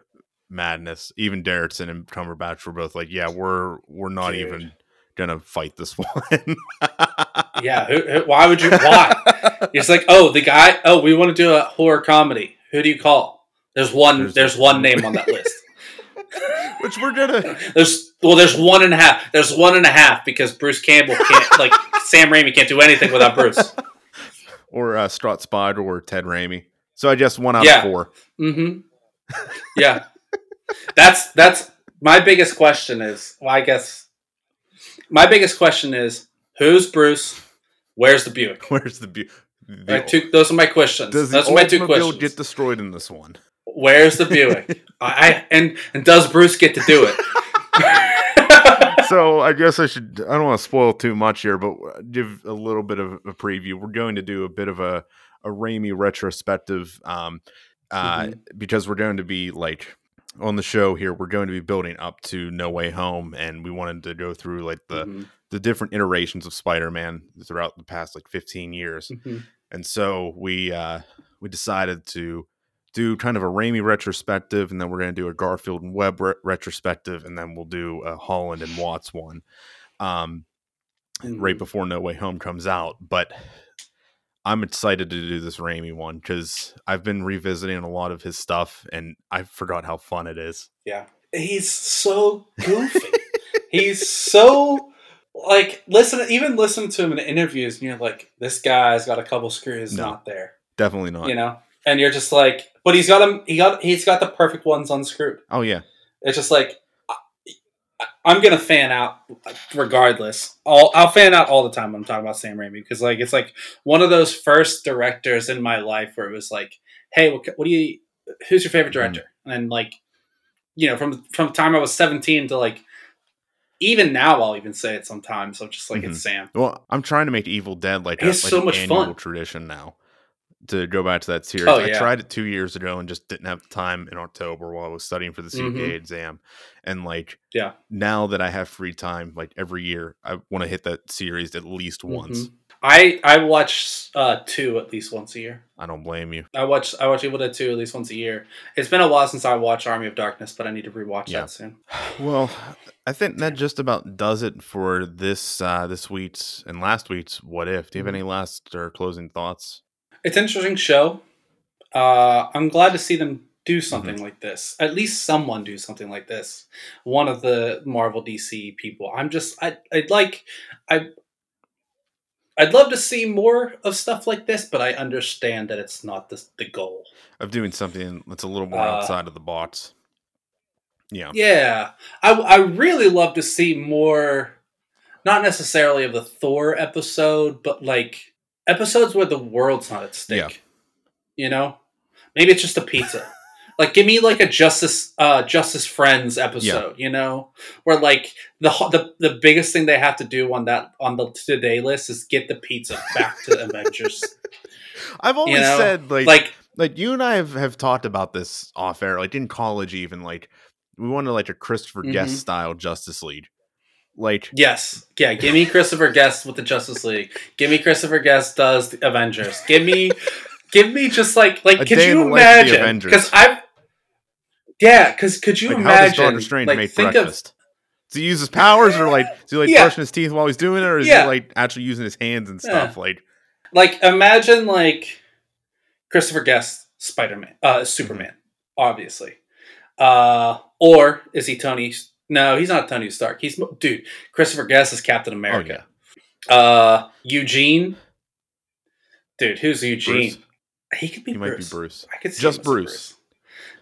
Madness, even Derrickson and Cumberbatch were both like, "Yeah, we're we're not Dude. even gonna fight this one." yeah, who, who, why would you? Why? it's like, oh, the guy. Oh, we want to do a horror comedy. Who do you call? There's one. There's, there's one name on that list. Which we're gonna. There's well, there's one and a half. There's one and a half because Bruce Campbell can't like Sam Raimi can't do anything without Bruce. Or uh, Scott Spiegel or Ted Raimi. So I just one out yeah. of 4 Mm-hmm. Yeah. that's that's my biggest question is well, I guess my biggest question is who's Bruce? Where's the Buick? Where's the Buick? two, those are my questions. Does those are my two questions. Get destroyed in this one. Where's the Buick? I, I and and does Bruce get to do it? so I guess I should. I don't want to spoil too much here, but give a little bit of a preview. We're going to do a bit of a a Raimi retrospective um, uh, mm-hmm. because we're going to be like on the show here. We're going to be building up to No Way Home, and we wanted to go through like the mm-hmm. the different iterations of Spider Man throughout the past like 15 years, mm-hmm. and so we uh, we decided to do kind of a Raimi retrospective, and then we're going to do a Garfield and Webb re- retrospective, and then we'll do a Holland and Watts one. Um, right mm-hmm. before No Way Home comes out. But I'm excited to do this Raimi one because I've been revisiting a lot of his stuff and I forgot how fun it is. Yeah. He's so goofy. He's so like listen even listen to him in interviews and you're like, this guy's got a couple screws no, not there. Definitely not. You know? And you're just like but he's got him he got he's got the perfect ones unscrewed. Oh yeah. It's just like I'm gonna fan out regardless. I'll I'll fan out all the time when I'm talking about Sam Raimi because like it's like one of those first directors in my life where it was like, hey, what, what do you? Who's your favorite director? Mm-hmm. And like, you know, from from the time I was 17 to like even now I'll even say it sometimes. I'm just like mm-hmm. it's Sam. Well, I'm trying to make Evil Dead like it's a, like so much fun. tradition now to go back to that series. Oh, yeah. I tried it two years ago and just didn't have time in October while I was studying for the CPA mm-hmm. exam. And like, yeah, now that I have free time, like every year, I want to hit that series at least mm-hmm. once. I I watch uh, two at least once a year. I don't blame you. I watch I watch Evil Dead two at least once a year. It's been a while since I watched Army of Darkness, but I need to rewatch yeah. that soon. Well, I think that just about does it for this uh, this week's and last week's What If. Do you have mm-hmm. any last or closing thoughts? It's an interesting show. Uh, I'm glad to see them do something mm-hmm. like this. At least someone do something like this. One of the Marvel DC people. I'm just I I'd like I I'd love to see more of stuff like this, but I understand that it's not the the goal of doing something that's a little more uh, outside of the box. Yeah, yeah. I I really love to see more, not necessarily of the Thor episode, but like episodes where the world's not at stake. Yeah. You know, maybe it's just a pizza. like, give me like a Justice uh, Justice Friends episode. Yeah. You know, where like the, the the biggest thing they have to do on that on the today list is get the pizza back to Avengers. I've always you know? said like like like you and I have, have talked about this off air, like in college, even like we wanted like a Christopher mm-hmm. Guest style Justice League Like yes, yeah. Give me Christopher Guest with the Justice League. Give me Christopher Guest does the Avengers. Give me, give me just like like. A could you the life of the imagine? Because I've. Yeah, because could you like how does imagine? Doctor Strange like, make think breakfast? Does he use his powers, or like does he like Yeah. brushing his teeth while he's doing it, or is Yeah. he like actually using his hands and Yeah. stuff? Like like imagine like Christopher Guest Spider Man, uh, Superman, obviously, uh, or is he Tony? No, he's not Tony Stark. He's dude. Christopher Guest is Captain oh America. yeah, Uh, Eugene. Dude, who's Eugene? Bruce. He could be he Bruce. might be Bruce. I could see Just as Bruce.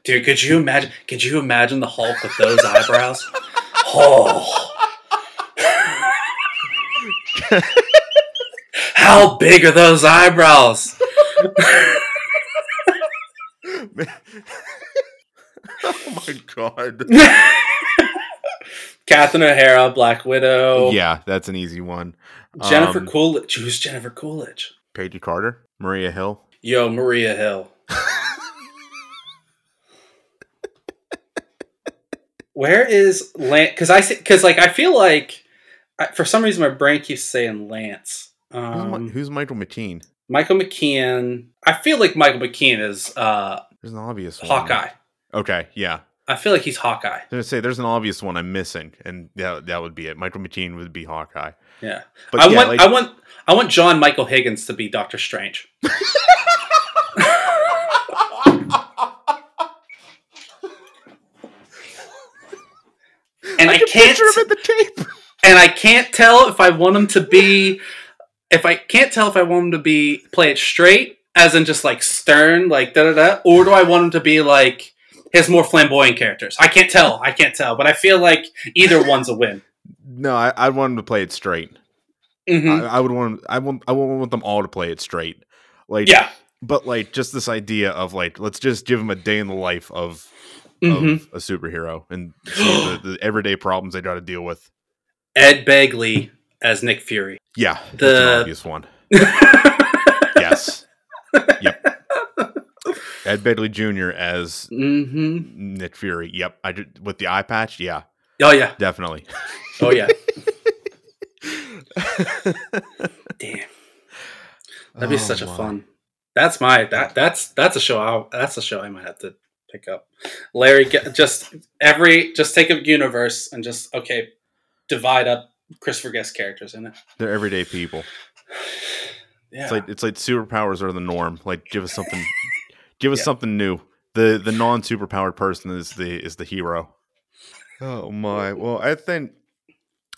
Dude, could you imagine? Could you imagine the Hulk with those eyebrows? Oh. How big are those eyebrows? oh my god. Catherine O'Hara, Black Widow. Yeah, that's an easy one. Jennifer Um, Coolidge. Who's Jennifer Coolidge? Peggy Carter, Maria Hill. Yo, Maria Hill. Where is Lance? Because I because like I feel like I, for some reason my brain keeps saying Lance. Who's, Um, who's Michael McKean? Michael McKean. I feel like Michael McKean is uh, There's an obvious one. Hawkeye. Okay, yeah. I feel like he's Hawkeye. I say there's an obvious one I'm missing, and that that would be it. Michael McKean would be Hawkeye. Yeah, But I yeah, want like- I want I want John Michael Higgins to be Doctor Strange. and I, can can't picture him at the tape. and I can't tell if I want him to be if I can't tell if I want him to be play it straight as in just like stern like da da da or do I want him to be like his more flamboyant characters. I can't tell. I can't tell, but I feel like either one's a win. No, I, I want him to play it straight. Mhm. I, I would want I want I won't want them all to play it straight. Like yeah. but like just this idea of like let's just give him a day in the life of Mhm. of a superhero and the, the everyday problems they got to deal with. Ed Begley as Nick Fury. Yeah, The- obvious one. Yes. yep. Ed Begley Jr. as hmm Nick Fury. Yep. I did, with the eye patch. Yeah, Oh yeah. definitely. Oh yeah. Damn. That'd be Oh, such a my. fun. That's my that that's that's a show. I that's a show I might have to pick up. Larry, get, just every just take a universe and just okay, divide up Christopher Guest characters in it. They're everyday people. Yeah. It's like it's like superpowers are the norm. Like give us something give us Yeah. something new. The the non superpowered person is the is the hero. Oh my. Well, I think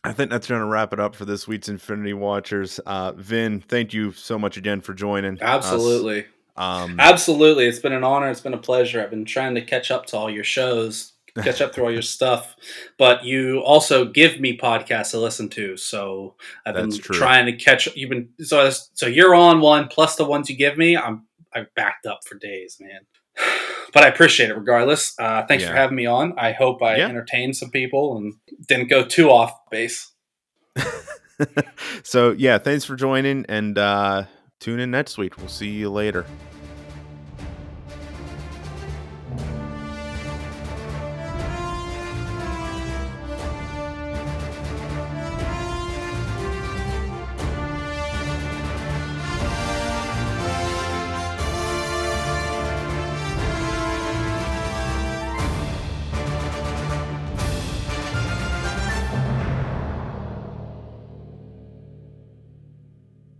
I think that's gonna wrap it up for this week's Infinity Watchers. Uh Vin, thank you so much again for joining. us. Absolutely. Um Absolutely. It's been an honor. It's been a pleasure. I've been trying to catch up to all your shows, catch up through all your stuff. But you also give me podcasts to listen to. So I've been That's true. trying to catch you've been so so you're on one plus the ones you give me. I'm I've backed up for days, man. But I appreciate it regardless. Uh, thanks for having me on. I hope I Yeah. entertained some people and didn't go too off base. so yeah, thanks for joining and uh tune in next week. We'll see you later.